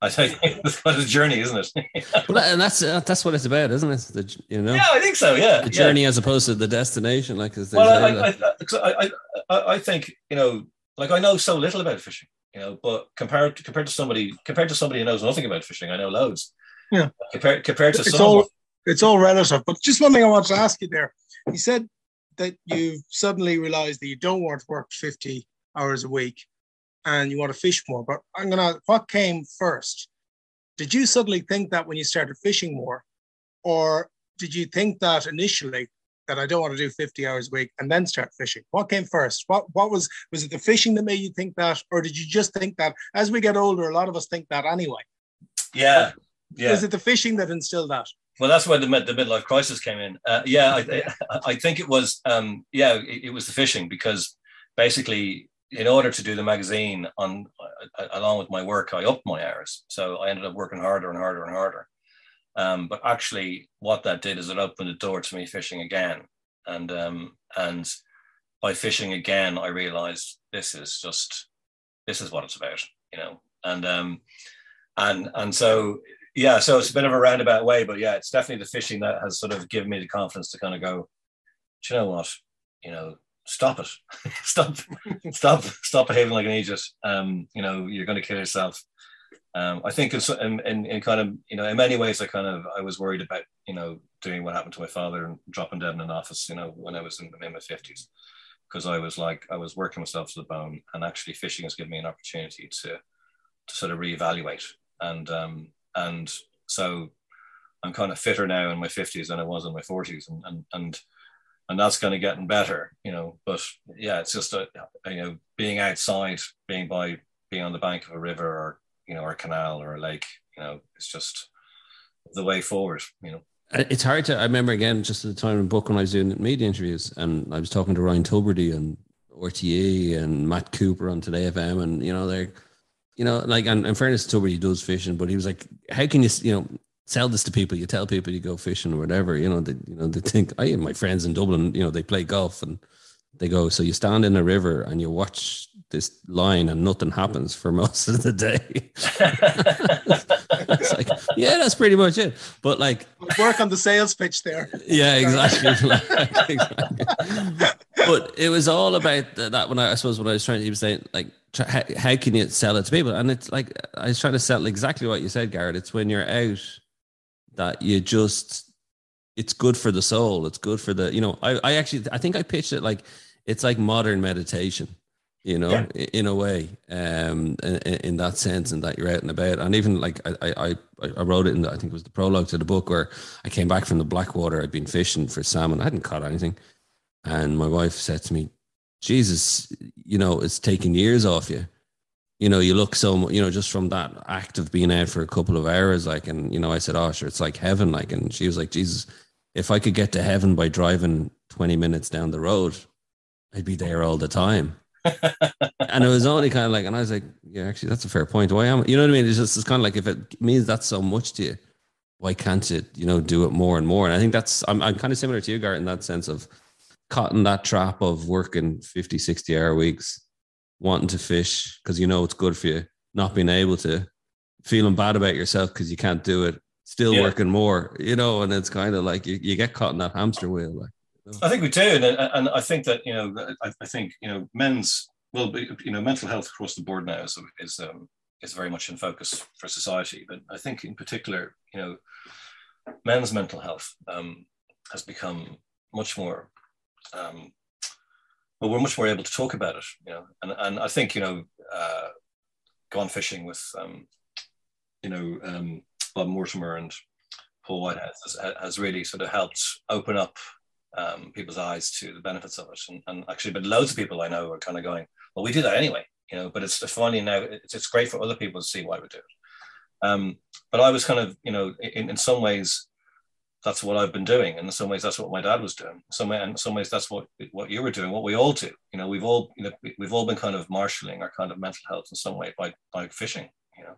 I think it's quite a journey, isn't it? well, and that's uh, that's what it's about, isn't it? The, you know, yeah, I think so. Yeah, the journey yeah. as opposed to the destination, like as well, I, I, I, I, I think you know, like I know so little about fishing, you know, but compared to, compared to somebody compared to somebody who knows nothing about fishing, I know loads. Yeah. Compared compared to it's someone, all it's all relative. But just one thing I want to ask you there. You said that you suddenly realized that you don't want to work 50 hours a week and you want to fish more. But I'm gonna what came first? Did you suddenly think that when you started fishing more? Or did you think that initially that I don't want to do 50 hours a week and then start fishing? What came first? What what was was it the fishing that made you think that, or did you just think that as we get older, a lot of us think that anyway? Yeah. Yeah. Was it the fishing that instilled that? Well, that's where the, mid the midlife crisis came in. Uh, yeah, I, I, I, think it was. Um, yeah, it, it, was the fishing because basically, in order to do the magazine on uh, along with my work, I upped my hours. So I ended up working harder and harder and harder. Um, but actually, what that did is it opened the door to me fishing again, and um, and by fishing again, I realized this is just this is what it's about, you know. And um, and and so yeah, so it's a bit of a roundabout way, but yeah, it's definitely the fishing that has sort of given me the confidence to kind of go, do you know what, you know, stop it, stop, stop, stop behaving like an idiot. Um, you know, you're going to kill yourself. Um, I think in, in, in kind of, you know, in many ways, I kind of, I was worried about, you know, doing what happened to my father and dropping dead in an office, you know, when I was in, in my fifties, because I was like, I was working myself to the bone and actually fishing has given me an opportunity to, to sort of reevaluate and, um, and so I'm kind of fitter now in my 50s than I was in my 40s, and and and, and that's kind of getting better, you know. But yeah, it's just a, you know being outside, being by being on the bank of a river or you know or a canal or a lake, you know, it's just the way forward, you know. Uh, it's hard to. I remember again just at the time in book when I was doing media interviews, and I was talking to Ryan Tubridy and RTE and Matt Cooper on Today FM, and you know they're you know, like, and in fairness to he does fishing, but he was like, how can you, you know, sell this to people? You tell people you go fishing or whatever, you know, they, you know, they think, I have my friends in Dublin, you know, they play golf and they go, so you stand in a river and you watch this line and nothing happens for most of the day. it's like, yeah, that's pretty much it. But like, work on the sales pitch there. Yeah, exactly. exactly. But it was all about that when I, I suppose what I was trying to, he was saying like, how, how can you sell it to people? And it's like I was trying to sell exactly what you said, Garrett. It's when you're out that you just it's good for the soul. It's good for the you know. I I actually I think I pitched it like it's like modern meditation. You know, yeah. in a way, um, in, in, that sense, and that you're out and about, and even like I, I, I wrote it in, the, I think it was the prologue to the book where I came back from the Blackwater. I'd been fishing for salmon. I hadn't caught anything, and my wife said to me, Jesus, you know, it's taking years off you. You know, you look so, you know, just from that act of being out for a couple of hours, like, and, you know, I said, oh, sure, it's like heaven. Like, and she was like, Jesus, if I could get to heaven by driving 20 minutes down the road, I'd be there all the time. and it was only kind of like, and I was like, yeah, actually, that's a fair point. Why am I? you know what I mean? It's just, it's kind of like if it means that's so much to you, why can't it, you know, do it more and more? And I think that's, I'm, I'm kind of similar to you, Garrett, in that sense of, caught in that trap of working 50, 60 hour weeks, wanting to fish because you know it's good for you, not being able to, feeling bad about yourself because you can't do it, still yeah. working more, you know, and it's kind of like you, you get caught in that hamster wheel. Like, you know? I think we do. And, and I think that, you know, I, I think, you know, men's, well, you know, mental health across the board now is, is, um, is very much in focus for society. But I think in particular, you know, men's mental health um, has become much more um, well, we're much more able to talk about it, you know. And and I think you know, uh, gone fishing with um, you know um, Bob Mortimer and Paul Whitehouse has, has really sort of helped open up um, people's eyes to the benefits of it. And, and, actually, but loads of people I know are kind of going, well, we do that anyway, you know, but it's funny now, it's, it's great for other people to see why we do it. Um, but I was kind of, you know, in, in some ways, that's what I've been doing. And in some ways, that's what my dad was doing. Some in some ways, that's what what you were doing. What we all do. You know, we've all you know we've all been kind of marshalling our kind of mental health in some way by by fishing. You know,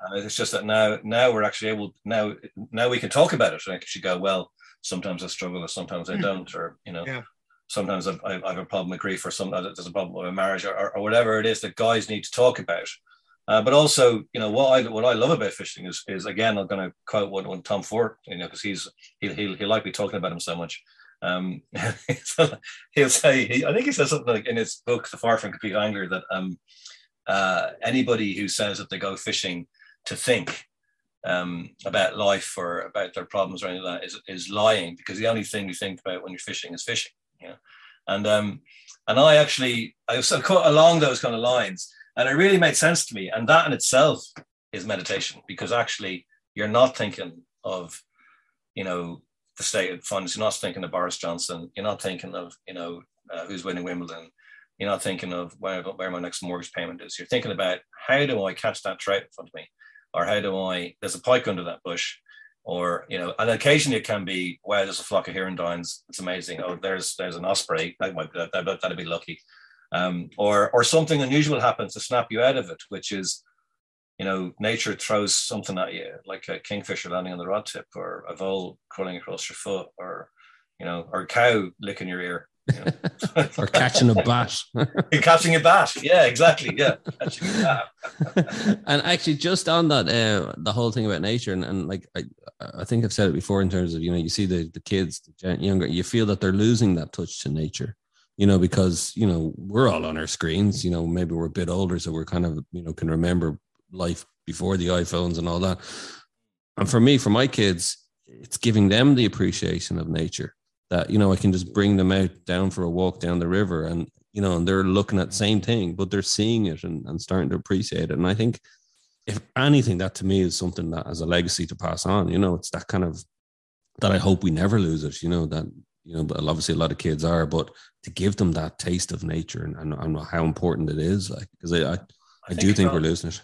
uh, it's just that now now we're actually able now now we can talk about it. I actually go well. Sometimes I struggle, or sometimes I hmm. don't, or you know. Yeah. Sometimes I, I have a problem with grief, or some there's a problem with a marriage, or, or whatever it is that guys need to talk about. Uh, but also, you know, what I what I love about fishing is is again, I'm going to quote one Tom Fort, you know, because he's he'll, he'll he'll like me talking about him so much. Um, he'll say, he, I think he says something like in his book, The Far from Compleat Angler, that um, uh, anybody who says that they go fishing to think um, about life or about their problems or anything like that is, is lying because the only thing you think about when you're fishing is fishing. You know? And um, and I actually I was along those kind of lines, and it really made sense to me. And that in itself is meditation because actually you're not thinking of, you know, the state of funds. You're not thinking of Boris Johnson. You're not thinking of, you know, uh, who's winning Wimbledon. You're not thinking of where, where my next mortgage payment is. You're thinking about how do I catch that trout in front of me, or how do I? There's a pike under that bush, or you know, and occasionally it can be wow, there's a flock of hirundines. It's amazing. Oh, there's there's an osprey. That might that, that, that'd be lucky um, or or something unusual happens to snap you out of it, which is, you know, nature throws something at you, like a kingfisher landing on the rod tip, or a vole crawling across your foot, or you know, or a cow licking your ear. You know? or catching a bat. catching a bat. Yeah, exactly. Yeah. and actually, just on that, uh, the whole thing about nature, and, and like I, I think I've said it before in terms of you know, you see the the kids, the younger, you feel that they're losing that touch to nature you know, because, you know, we're all on our screens, you know, maybe we're a bit older, so we're kind of, you know, can remember life before the iPhones and all that. And for me, for my kids, it's giving them the appreciation of nature that, you know, I can just bring them out down for a walk down the river and, you know, and they're looking at the same thing, but they're seeing it and, and starting to appreciate it. And I think if anything, that to me is something that as a legacy to pass on, you know, it's that kind of that I hope we never lose it, you know, that you know, but obviously a lot of kids are, but to give them that taste of nature and, and, and how important it is, like, because I, I, I, I do think we're losing it.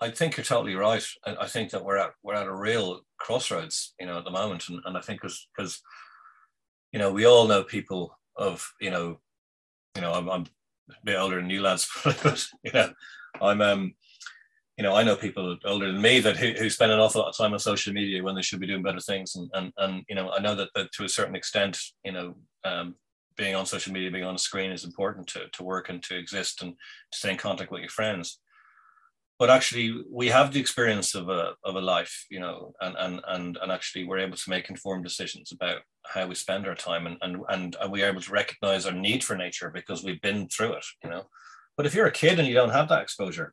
I think you're totally right. I, I, think that we're at we're at a real crossroads, you know, at the moment, and, and I think because because you know we all know people of you know, you know, I'm, I'm a bit older than you lads, but you know, I'm um you know, I know people older than me that who, who spend an awful lot of time on social media when they should be doing better things. And, and, and you know, I know that, that to a certain extent, you know, um, being on social media, being on a screen is important to, to work and to exist and to stay in contact with your friends. But actually, we have the experience of a, of a life, you know, and, and, and, and actually we're able to make informed decisions about how we spend our time and, and, and, we are able to recognize our need for nature because we've been through it, you know. But if you're a kid and you don't have that exposure,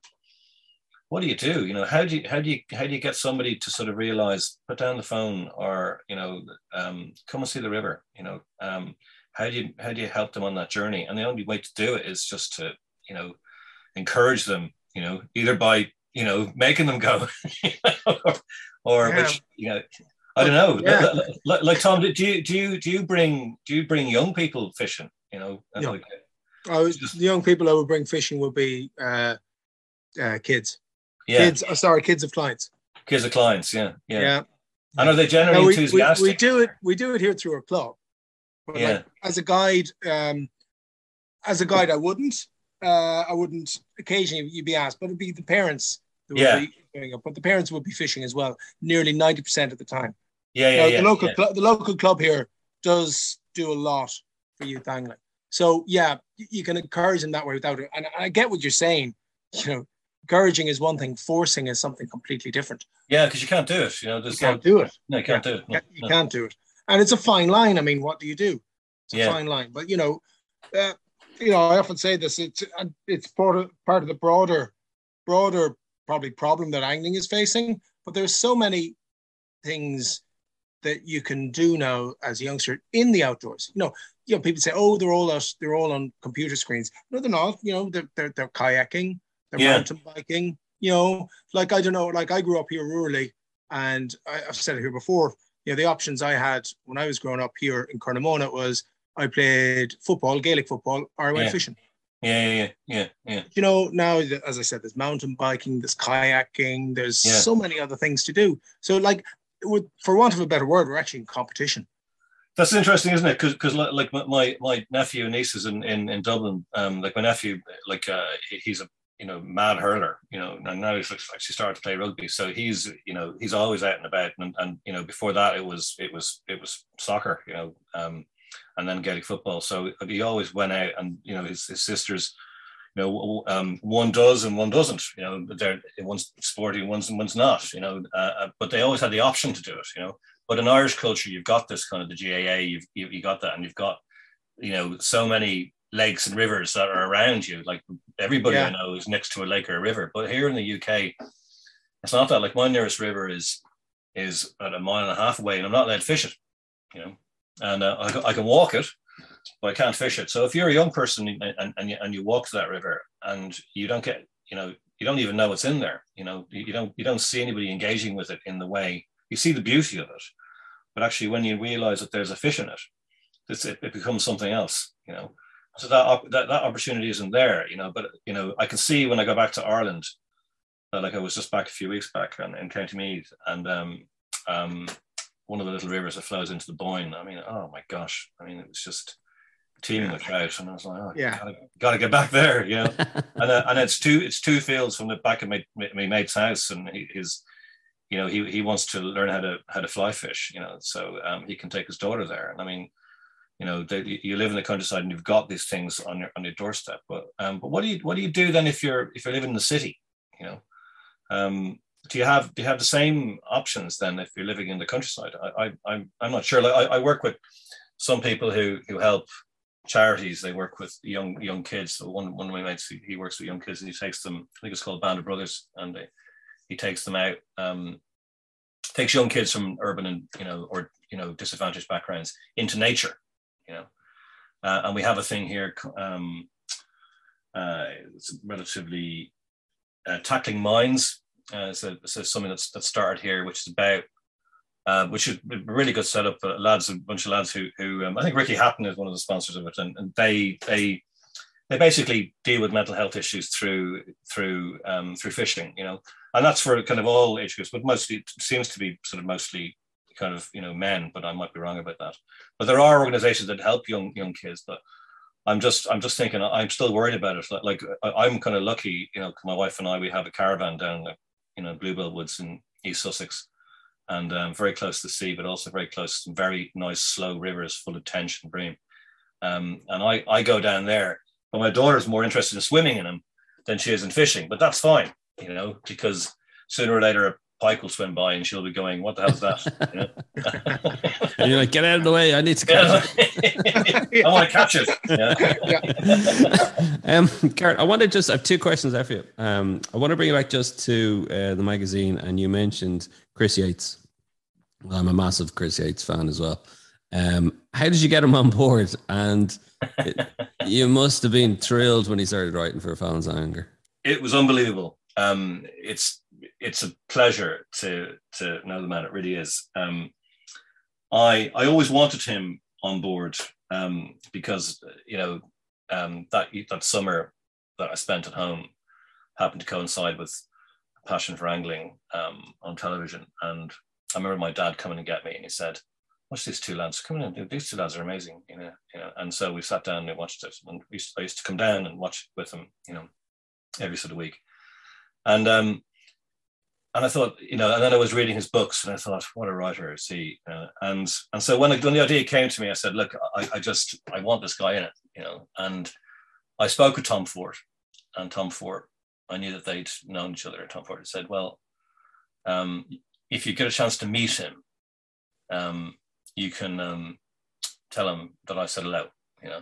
what do you do? You know, how do you how do you how do you get somebody to sort of realize, put down the phone, or you know, um, come and see the river? You know, um, how do you how do you help them on that journey? And the only way to do it is just to you know encourage them. You know, either by you know making them go, or yeah. which you know. I don't know. Yeah. Like, like, Tom, do you do you do you bring do you bring young people fishing? You know, yeah. like, oh, the young people I would bring fishing would be uh, uh, kids. Yeah. Kids, oh, sorry, kids of clients. Kids of clients, yeah, yeah. yeah. And are they generally no, we, enthusiastic? We, we, do it. We do it here through our club. But yeah. Like, as a guide, um, as a guide, I wouldn't. Uh, I wouldn't. Occasionally, you'd be asked, but it'd be the parents. yeah. doing it. But the parents would be fishing as well, nearly ninety percent of the time. Yeah, yeah, now, yeah. The local, yeah. Cl- the local club here does do a lot for youth angling. So yeah, you can encourage them that way without it. And I get what you're saying. You know, encouraging is one thing, forcing is something completely different. Yeah, because you can't do it. You know, you can't no, do it. No, you can't yeah, do it. No, you no. can't do it, and it's a fine line. I mean, what do you do? It's a yeah. fine line, but you know, uh, you know, I often say this. It's it's part of part of the broader, broader probably problem that angling is facing. But there's so many things that you can do now as a youngster in the outdoors. You know, you know, people say, "Oh, they're all us, they're all on computer screens." No, they're not. You know, they're they're, they're kayaking, they're yeah. mountain biking. You know, like I don't know, like I grew up here rurally, and I, have said it here before. you know, the options I had when I was growing up here in Carnamona was I played football, Gaelic football, or I went Yeah. fishing. Yeah, yeah, yeah, yeah. You know, now as I said, there's mountain biking, there's kayaking, there's Yeah. so many other things to do. So, like, with, for want of a better word, we're actually in competition. That's interesting, isn't it? Because like my my nephew and nieces in, in, in Dublin, um, like my nephew, like uh, he's a you know mad hurler, you know, and now he's actually started to play rugby. So he's you know he's always out and about, and, and you know before that it was it was it was soccer, you know, um, and then Gaelic football. So he always went out, and you know his, his sisters, you know, um, one does and one doesn't. You know, they're one's sporty, one's one's not. You know, uh, uh, but they always had the option to do it. You know, but in Irish culture, you've got this kind of the GAA, you've you, you got that, and you've got you know so many lakes and rivers that are around you. Like everybody Yeah. I know is next to a lake or a river. But here in the UK, it's not that. Like my nearest river is is about a mile and a half away, and I'm not allowed to fish it. You know, and uh, I, can- I can walk it, but I can't fish it. So if you're a young person and, and, you, and you walk to that river and you don't get, you know, you don't even know what's in there. You know, you, you don't you don't see anybody engaging with it in the way you see the beauty of it, but actually when you realize that there's a fish in it, it's, it, it becomes something else. You know, so that, that that opportunity isn't there. You know, but you know, I can see when I go back to Ireland, uh, like I was just back a few weeks back in, in County Meath, and um, um, one of the little rivers that flows into the Boyne. I mean, oh my gosh! I mean, it was just teeming with trout, and I was like, oh, Yeah. gotta, gotta get back there, you know. and uh, and it's two it's two fields from the back of my, my, mate's house, and he, his, you know, he he wants to learn how to how to fly fish, you know, so um, he can take his daughter there, and I mean. You know, they, you live in the countryside and you've got these things on your on your doorstep. But um, but what do you what do you do then if you're if you're living in the city? You know, um, do you have do you have the same options then if you're living in the countryside? I, I I'm I'm not sure. Like I, I work with some people who who help charities. They work with young young kids. So one one of my mates he, he works with young kids and he takes them. I think it's called Band of Brothers, and they, he takes them out. Um, takes young kids from urban and you know or you know disadvantaged backgrounds into nature. You know, uh, and we have a thing here. Um, uh, it's relatively uh, Tackling Minds. Uh, so, so something that's that started here, which is about, uh, which is a really good setup. Uh, lads, a bunch of lads who, who um, I think Ricky Hatton is one of the sponsors of it, and, and they they they basically deal with mental health issues through through um, through fishing, you know, and that's for kind of all age groups, but mostly it seems to be sort of mostly kind of you know men, but I might be wrong about that. But there are organisations that help young young kids, but I'm just I'm just thinking I'm still worried about it. Like, I- I'm kind of lucky, you know, my wife and I we have a caravan down, you know, Bluebell Woods in East Sussex, and um, very close to the sea, but also very close to some very nice slow rivers full of tench and bream. Um, and I I go down there, but my daughter's more interested in swimming in them than she is in fishing. But that's fine, you know, because sooner or later pike will swim by and she'll be going, "What the hell's that?" You know? and you're like, get out of the way. I need to catch it. I want to catch it. Yeah. um, Karen, I want to just I have two questions there for you. Um, I want to bring you back just to uh, the magazine, and you mentioned Chris Yates. Well, I'm a massive Chris Yates fan as well. Um, how did you get him on board? And it- you must have been thrilled when he started writing for Fallon's Angler. it was unbelievable. Um, it's it's a pleasure to to know the man. It really is. Um, I I always wanted him on board um, because you know um, that that summer that I spent at home happened to coincide with a passion for angling um, on television, and I remember my dad coming and get me, and he said, "Watch these two lads. Come in, these two lads are amazing." You know, you know. And so we sat down and watched it, and we I used to come down and watch with him. You know, every sort of week. And um, and I thought, you know, and then I was reading his books, and I thought, what a writer is he? Uh, and and so when, when the idea came to me, I said, look, I, I just I want this guy in it, you know. And I spoke with Tom Fort, and Tom Fort, I knew that they'd known each other. Tom Fort said, well, um, if you get a chance to meet him, um, you can um, tell him that I said hello, you know.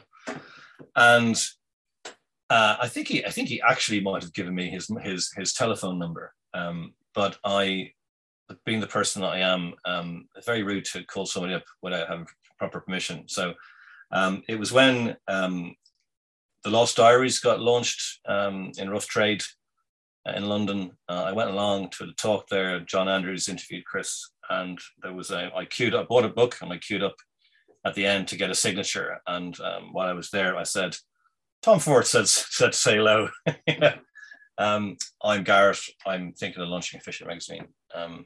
And uh, I think he, I think he actually might have given me his his his telephone number. Um, but I, being the person that I am, um, it's very rude to call somebody up without having proper permission. So um, it was when um, the Lost Diaries got launched um, in Rough Trade uh, in London. Uh, I went along to the talk there. John Andrews interviewed Chris, and there was a I queued up, bought a book, and I queued up at the end to get a signature. And um, while I was there, I said, "Tom Fort said said say hello." um, I'm Garrett. I'm thinking of launching a fishing magazine. Um,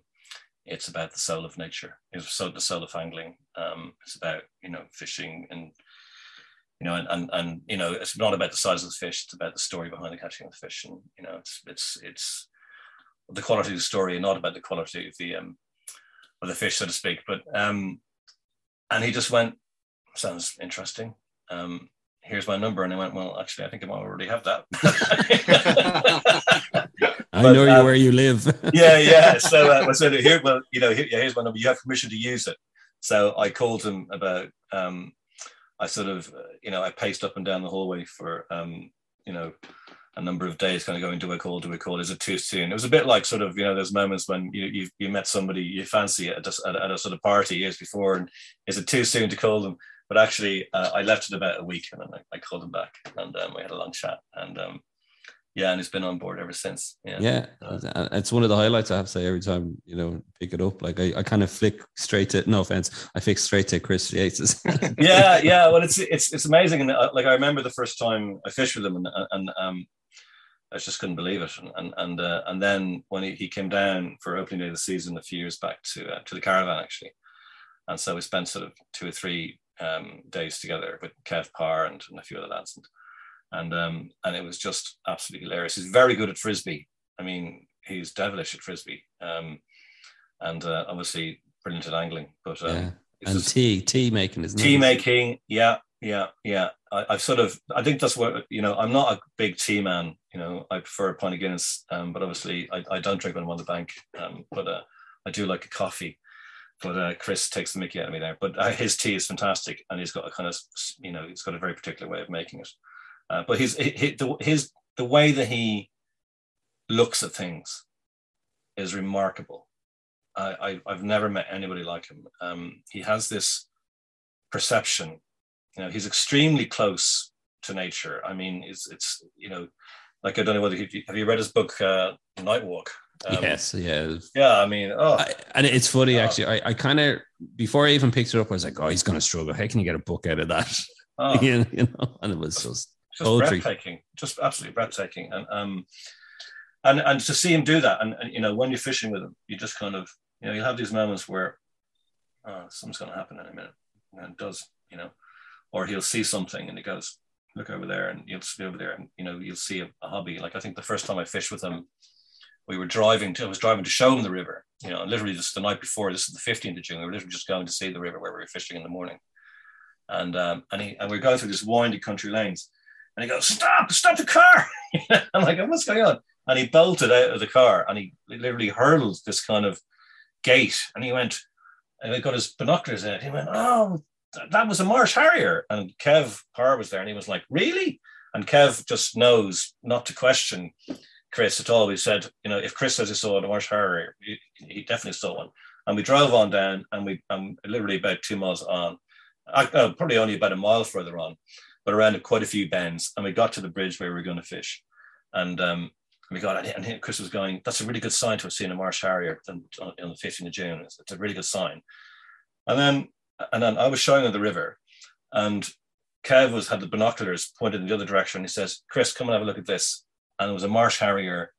it's about the soul of nature. It's so the soul of angling. Um, it's about you know fishing and you know and, and and you know it's not about the size of the fish. It's about the story behind the catching of the fish. And you know it's it's it's the quality of the story, and not about the quality of the um, of the fish, so to speak. But um, and he just went, sounds interesting. Um, here's my number. And I went, well, actually, I think I might already have that. I but, know um, where you live. yeah, yeah. So uh, I said, here, well, you know, here, here's my number. You have permission to use it. So I called him about, um, I sort of, uh, you know, I paced up and down the hallway for, um, you know, a number of days kind of going, do I call, do I call, is it too soon? It was a bit like sort of, you know, those moments when you you, you met somebody you fancy at a, at a sort of party years before and is it too soon to call them? But actually, uh, I left it about a week and then I, I called him back and um, we had a long chat. And um, yeah, and he's been on board ever since. Yeah, yeah, uh, it's one of the highlights I have to say every time you know pick it up. Like I, I kind of flick straight to no offense, I flick straight to Chris Yates. yeah, yeah. Well, it's it's it's amazing, and uh, like I remember the first time I fished with him, and and um, I just couldn't believe it. And and and, uh, and then when he, he came down for opening day of the season a few years back to uh, to the caravan actually, and so we spent sort of two or three um, days together with Kev Parr and, and a few other lads, and and um, and it was just absolutely hilarious. He's very good at frisbee. I mean, he's devilish at frisbee, um, and uh, obviously brilliant at angling. But um, yeah. and just, tea, tea making is tea making. Yeah, yeah, yeah. I, have sort of, I think that's what you know. I'm not a big tea man. You know, I prefer a pint of Guinness, um, but obviously I, I, don't drink when I'm on the bank. Um, but uh, I do like a coffee but uh, Chris takes the mickey out of me there. But uh, his tea is fantastic, and he's got a kind of you know he's got a very particular way of making it. Uh, but his, his the, his the way that he looks at things is remarkable. I, I have never met anybody like him. Um, he has this perception. You know, he's extremely close to nature. I mean, it's it's you know, like I don't know whether he, have you read his book uh, Nightwalk. Um, yes, yeah, yeah. I mean, oh, I, and it's funny oh. actually. I, I kind of before I even picked it up, I was like, "Oh, he's going to struggle. How can you get a book out of that?" Oh. you know, and it was just just poetry. breathtaking, just absolutely breathtaking, and um, and and to see him do that, and, and you know, when you're fishing with him, you just kind of, you know, you have these moments where, oh, something's going to happen in a minute, and it does, you know, or he'll see something and he goes, look over there, and you'll see over there, and you know, you'll see a, a hobby. Like I think the first time I fished with him we were driving to, I was driving to show him the river, you know, literally just the night before, this is the 15th of June, we were literally just going to see the river where we were fishing in the morning. And, um, and, he, and we are going through this windy country lanes and he goes, stop, stop the car. I'm like, what's going on? And he bolted out of the car and he literally hurled this kind of gate and he went, and he got his binoculars out. He went, oh, that was a Marsh Harrier. And Kev Parr was there and he was like, really? And Kev just knows not to question Chris at all. We said, you know, if Chris says he saw a Marsh Harrier, he, definitely saw one. And we drove on down, and we um, literally about two miles on, uh, probably only about a mile further on, but around quite a few bends. And we got to the bridge where we were going to fish, and um, we got and Chris was going. That's a really good sign to have seen a Marsh Harrier on, on the 15th of June. It's, it's a really good sign. And then and then I was showing him the river, and Kev was had the binoculars pointed in the other direction. And he says, "Chris, come and have a look at this." And it was a Marsh Harrier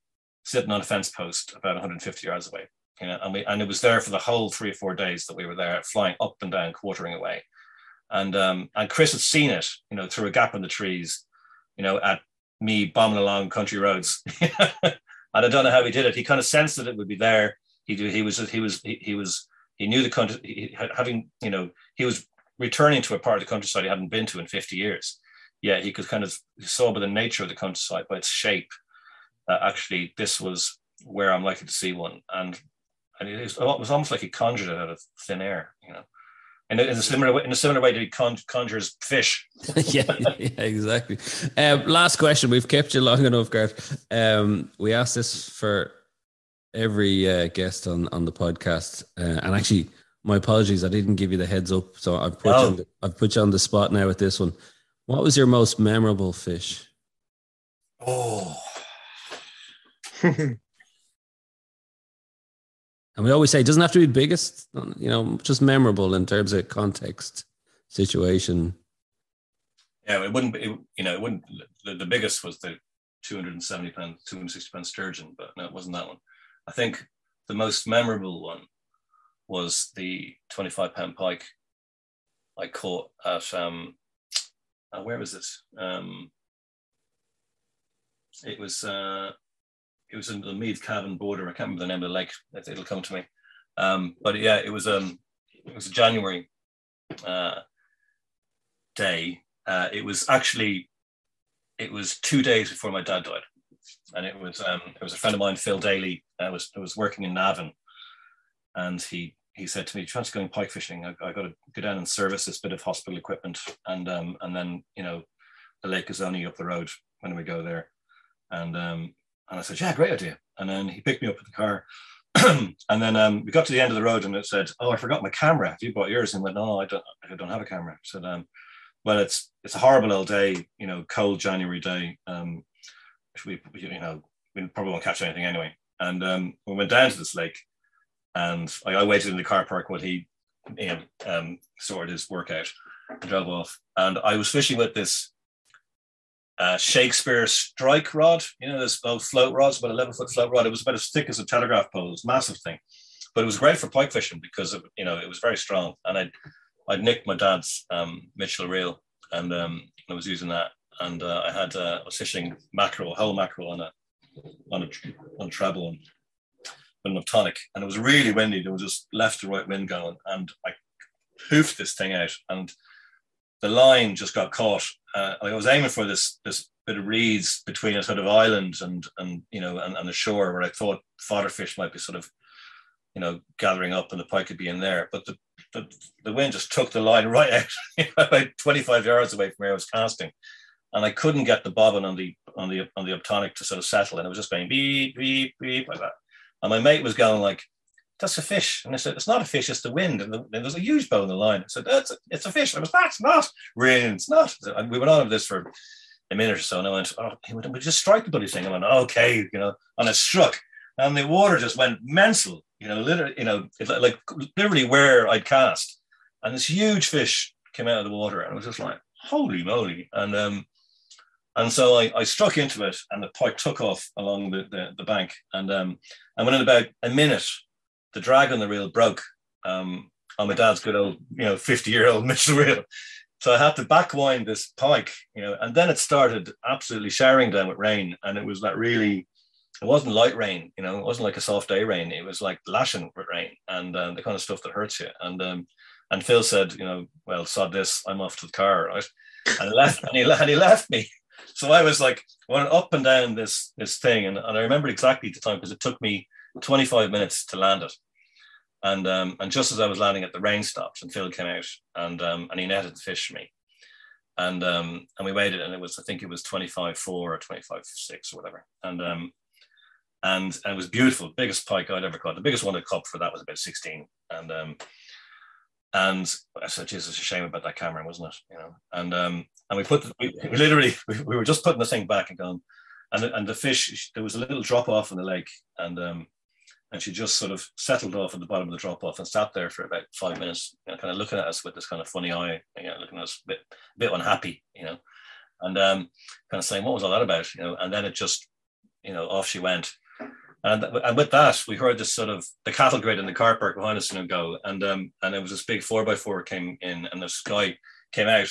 sitting on a fence post about 150 yards away. You know, and we and it was there for the whole three or four days that we were there, flying up and down, quartering away. And um, and Chris had seen it, you know, through a gap in the trees, you know, at me bombing along country roads. and I don't know how he did it. He kind of sensed that it would be there. He he was he was he, he was he knew the country. He, having you know he was returning to a part of the countryside he hadn't been to in 50 years yeah, he could kind of saw by the nature of the countryside, by its shape, that actually this was where I'm likely to see one. And and it was, it was almost like he conjured it out of thin air, you know. And in a similar way, in a similar way that he con- conjures fish. yeah, yeah, exactly. Um, last question. We've kept you long enough, Gert. Um, we asked this for every uh, guest on on the podcast, uh, and actually, my apologies, I didn't give you the heads up, so I've put oh. you the, I've put you on the spot now with this one. What was your most memorable fish? Oh. And we always say it doesn't have to be biggest, you know, just memorable in terms of context, situation. Yeah, it wouldn't be, you know, it wouldn't, the, the biggest was the 270 pound, 260 pound sturgeon, but no, it wasn't that one. I think the most memorable one was the 25 pound pike I caught at, um, uh, where was it? Um, it was, uh, it was in the Meath Cavan border. I can't remember the name of the lake. It'll come to me. Um, but yeah, it was um, it was a January uh, day. Uh, it was actually it was two days before my dad died, and it was um, it was a friend of mine, Phil Daly. I was was working in Navan, and he he said to me, "Try to going pike fishing. I, I got to go down and service this bit of hospital equipment, and um, and then you know, the lake is only up the road when we go there." And um, and I said, "Yeah, great idea." And then he picked me up in the car, and then um, we got to the end of the road, and it said, "Oh, I forgot my camera. Have you bought yours?" And went, "No, I don't. I don't have a camera." I said, um, "Well, it's it's a horrible old day. You know, cold January day. Um, we you know we probably won't catch anything anyway." And um, we went down to this lake, and I, I waited in the car park while he you know, um, sorted his workout and drove off. And I was fishing with this uh, Shakespeare strike rod, you know, this old float rods, about 11 foot float rod. It was about as thick as a telegraph pole. It was a massive thing, but it was great for pike fishing because, of, you know, it was very strong. And I'd, I'd nicked my dad's um, Mitchell reel and um, I was using that. And uh, I had, uh, I was fishing mackerel, whole mackerel on a, on a, on a treble and an optonic. And it was really windy. There was just left to right wind going. And I hoofed this thing out and the line just got caught. Uh, I was aiming for this this bit of reeds between a sort of island and and you know and, and the shore where I thought fodder fish might be sort of you know gathering up and the pike could be in there. But the the, the wind just took the line right out about 25 yards away from where I was casting. And I couldn't get the bobbin on the on the on the optonic to sort of settle, and it was just going beep beep beep like that. And my mate was going like, that's a fish. And I said, it's not a fish, it's the wind. And, the, and there's a huge bow in the line. I said, that's a, it's a fish. And I was, that's not. Really, it's not. And we went on with this for a minute or so. And I went, oh, he went, we just strike the bloody thing. I went, okay, you know, and it struck. And the water just went mental, you know, literally, you know, it, like literally where I'd cast. And this huge fish came out of the water. And I was just like, holy moly. And, um, and so I, I struck into it and the pike took off along the, the, the bank. And, um, and within about a minute, the drag on the reel broke um, on my dad's good old, you know, 50 year old Mitchell reel. So I had to backwind this pike, you know, and then it started absolutely showering down with rain. And it was like really, it wasn't light rain, you know, it wasn't like a soft day rain. It was like lashing with rain and um, the kind of stuff that hurts you. And um, and Phil said, you know, well, sod this, I'm off to the car, right? And left, and he, and he left me. So I was like went up and down this this thing, and, and I remember exactly the time because it took me 25 minutes to land it. And um, and just as I was landing it, the rain stopped and Phil came out and um, and he netted the fish for me. And um, and we waited and it was I think it was 25 4 or 25 6 or whatever. And um and, and it was beautiful, biggest pike I'd ever caught. The biggest one I caught for that was about 16. And um and I said, Jesus, it's a shame about that camera, wasn't it? You know, and um and we put the, we, we literally we, we, were just putting the thing back and gone, and and the fish there was a little drop off in the lake, and um and she just sort of settled off at the bottom of the drop off and sat there for about five minutes, you know, kind of looking at us with this kind of funny eye, you know, looking at us a bit, a bit unhappy, you know, and um, kind of saying, what was all that about, you know, and then it just, you know, off she went. And, and with that, we heard this sort of the cattle grid in the car park behind us and go, and um, and it was this big four by four came in, and this guy came out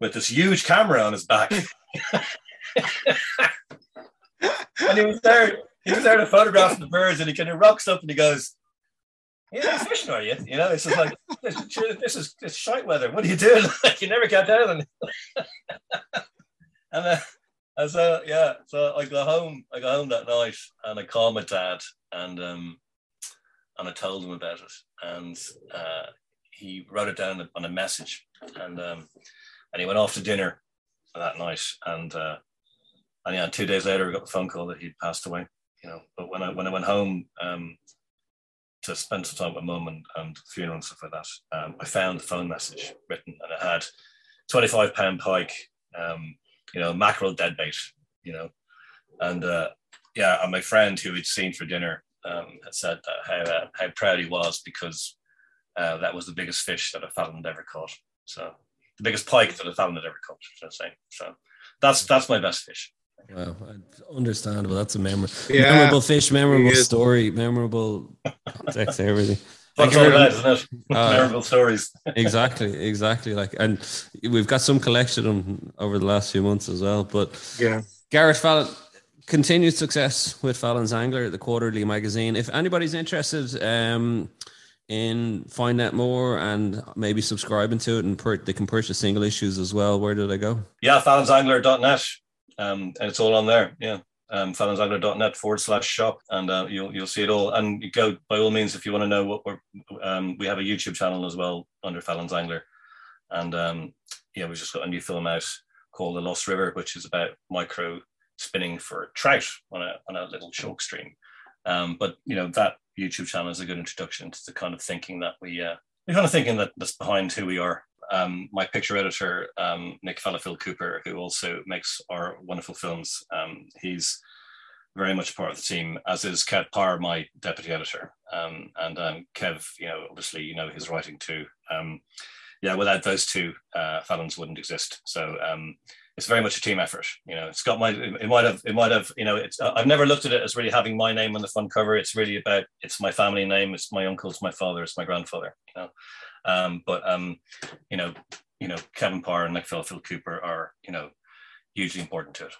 with this huge camera on his back, and he was there he was there to photograph the birds, and he kind of rocks up and he goes, You're "Yeah, fishing, are you?" You know, it's just like this, this is it's shite weather. What are you doing? Like you never get down. and uh, and so yeah, so I go home. I go home that night, and I call my dad, and um, and I told him about it, and uh, he wrote it down on a message, and um, and he went off to dinner that night, and uh, and yeah, two days later, I got the phone call that he'd passed away you know. But when I when I went home um, to spend some time with mum and, and funeral and stuff like that, um, I found the phone message written, and it had twenty five pound pike, um, you know, mackerel dead bait, you know, and uh, yeah, and my friend who we'd seen for dinner um, had said that how uh, how proud he was because uh, that was the biggest fish that a Fallon had ever caught. So the biggest pike that a Fallon had ever caught. Should I say? So that's that's my best fish. Wow, understandable. That's a memorable, yeah. memorable fish, memorable story, memorable context, everything. That's all that, isn't it? Uh, memorable stories. exactly, exactly. Like, and we've got some collection of them over the last few months as well. But yeah, Garrett Fallon, continued success with Fallon's Angler, the quarterly magazine. If anybody's interested um, in finding out more and maybe subscribing to it, and per- they can purchase single issues as well, where do they go? Yeah, fallonsangler.net. Um, and it's all on there. Yeah. Um, fallonsangler.net forward slash shop, and uh, you'll you'll see it all. And you go by all means if you want to know what we're. Um, we have a YouTube channel as well under Fallon's Angler, and um, yeah, we've just got a new film out called The Lost River, which is about micro spinning for trout on a on a little chalk stream. Um, but you know that YouTube channel is a good introduction to the kind of thinking that we uh, the kind of thinking that that's behind who we are. Um, my picture editor, um, Nick Fallowfield Cooper, who also makes our wonderful films, um, he's very much part of the team, as is Kev Parr, my deputy editor. Um, and um, Kev, you know, obviously, you know his writing too. Um, yeah, without those two, uh, Fallon's wouldn't exist. So it's very much a team effort. You know, it's got my, it might have, it might have, you know, it's, I've never looked at it as really having my name on the front cover. It's really about, it's my family name. It's my uncle, it's my father, it's my grandfather, you know. Um, but, um, you know, you know, Kevin Parr and Nick Fallowfield Cooper are, you know, hugely important to it.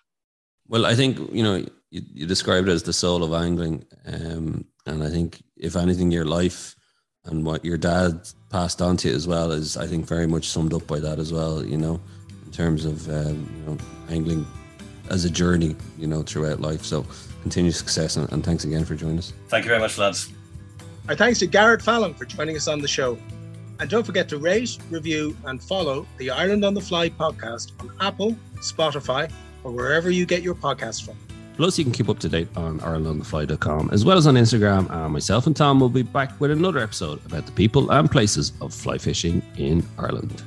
Well, I think, you know, you, you described it as the soul of angling. Um, and I think if anything, your life and what your dad passed on to you as well is, I think, very much summed up by that as well, you know in terms of um, you know angling as a journey, you know, throughout life. So continued success and, and, thanks again for joining us. Thank you very much, lads. Our thanks to Garrett Fallon for joining us on the show. And don't forget to rate, review, and follow the Ireland on the Fly podcast on Apple, Spotify, or wherever you get your podcast from. Plus, you can keep up to date on IrelandOnTheFly.com as well as on Instagram. And myself and Tom will be back with another episode about the people and places of fly fishing in Ireland.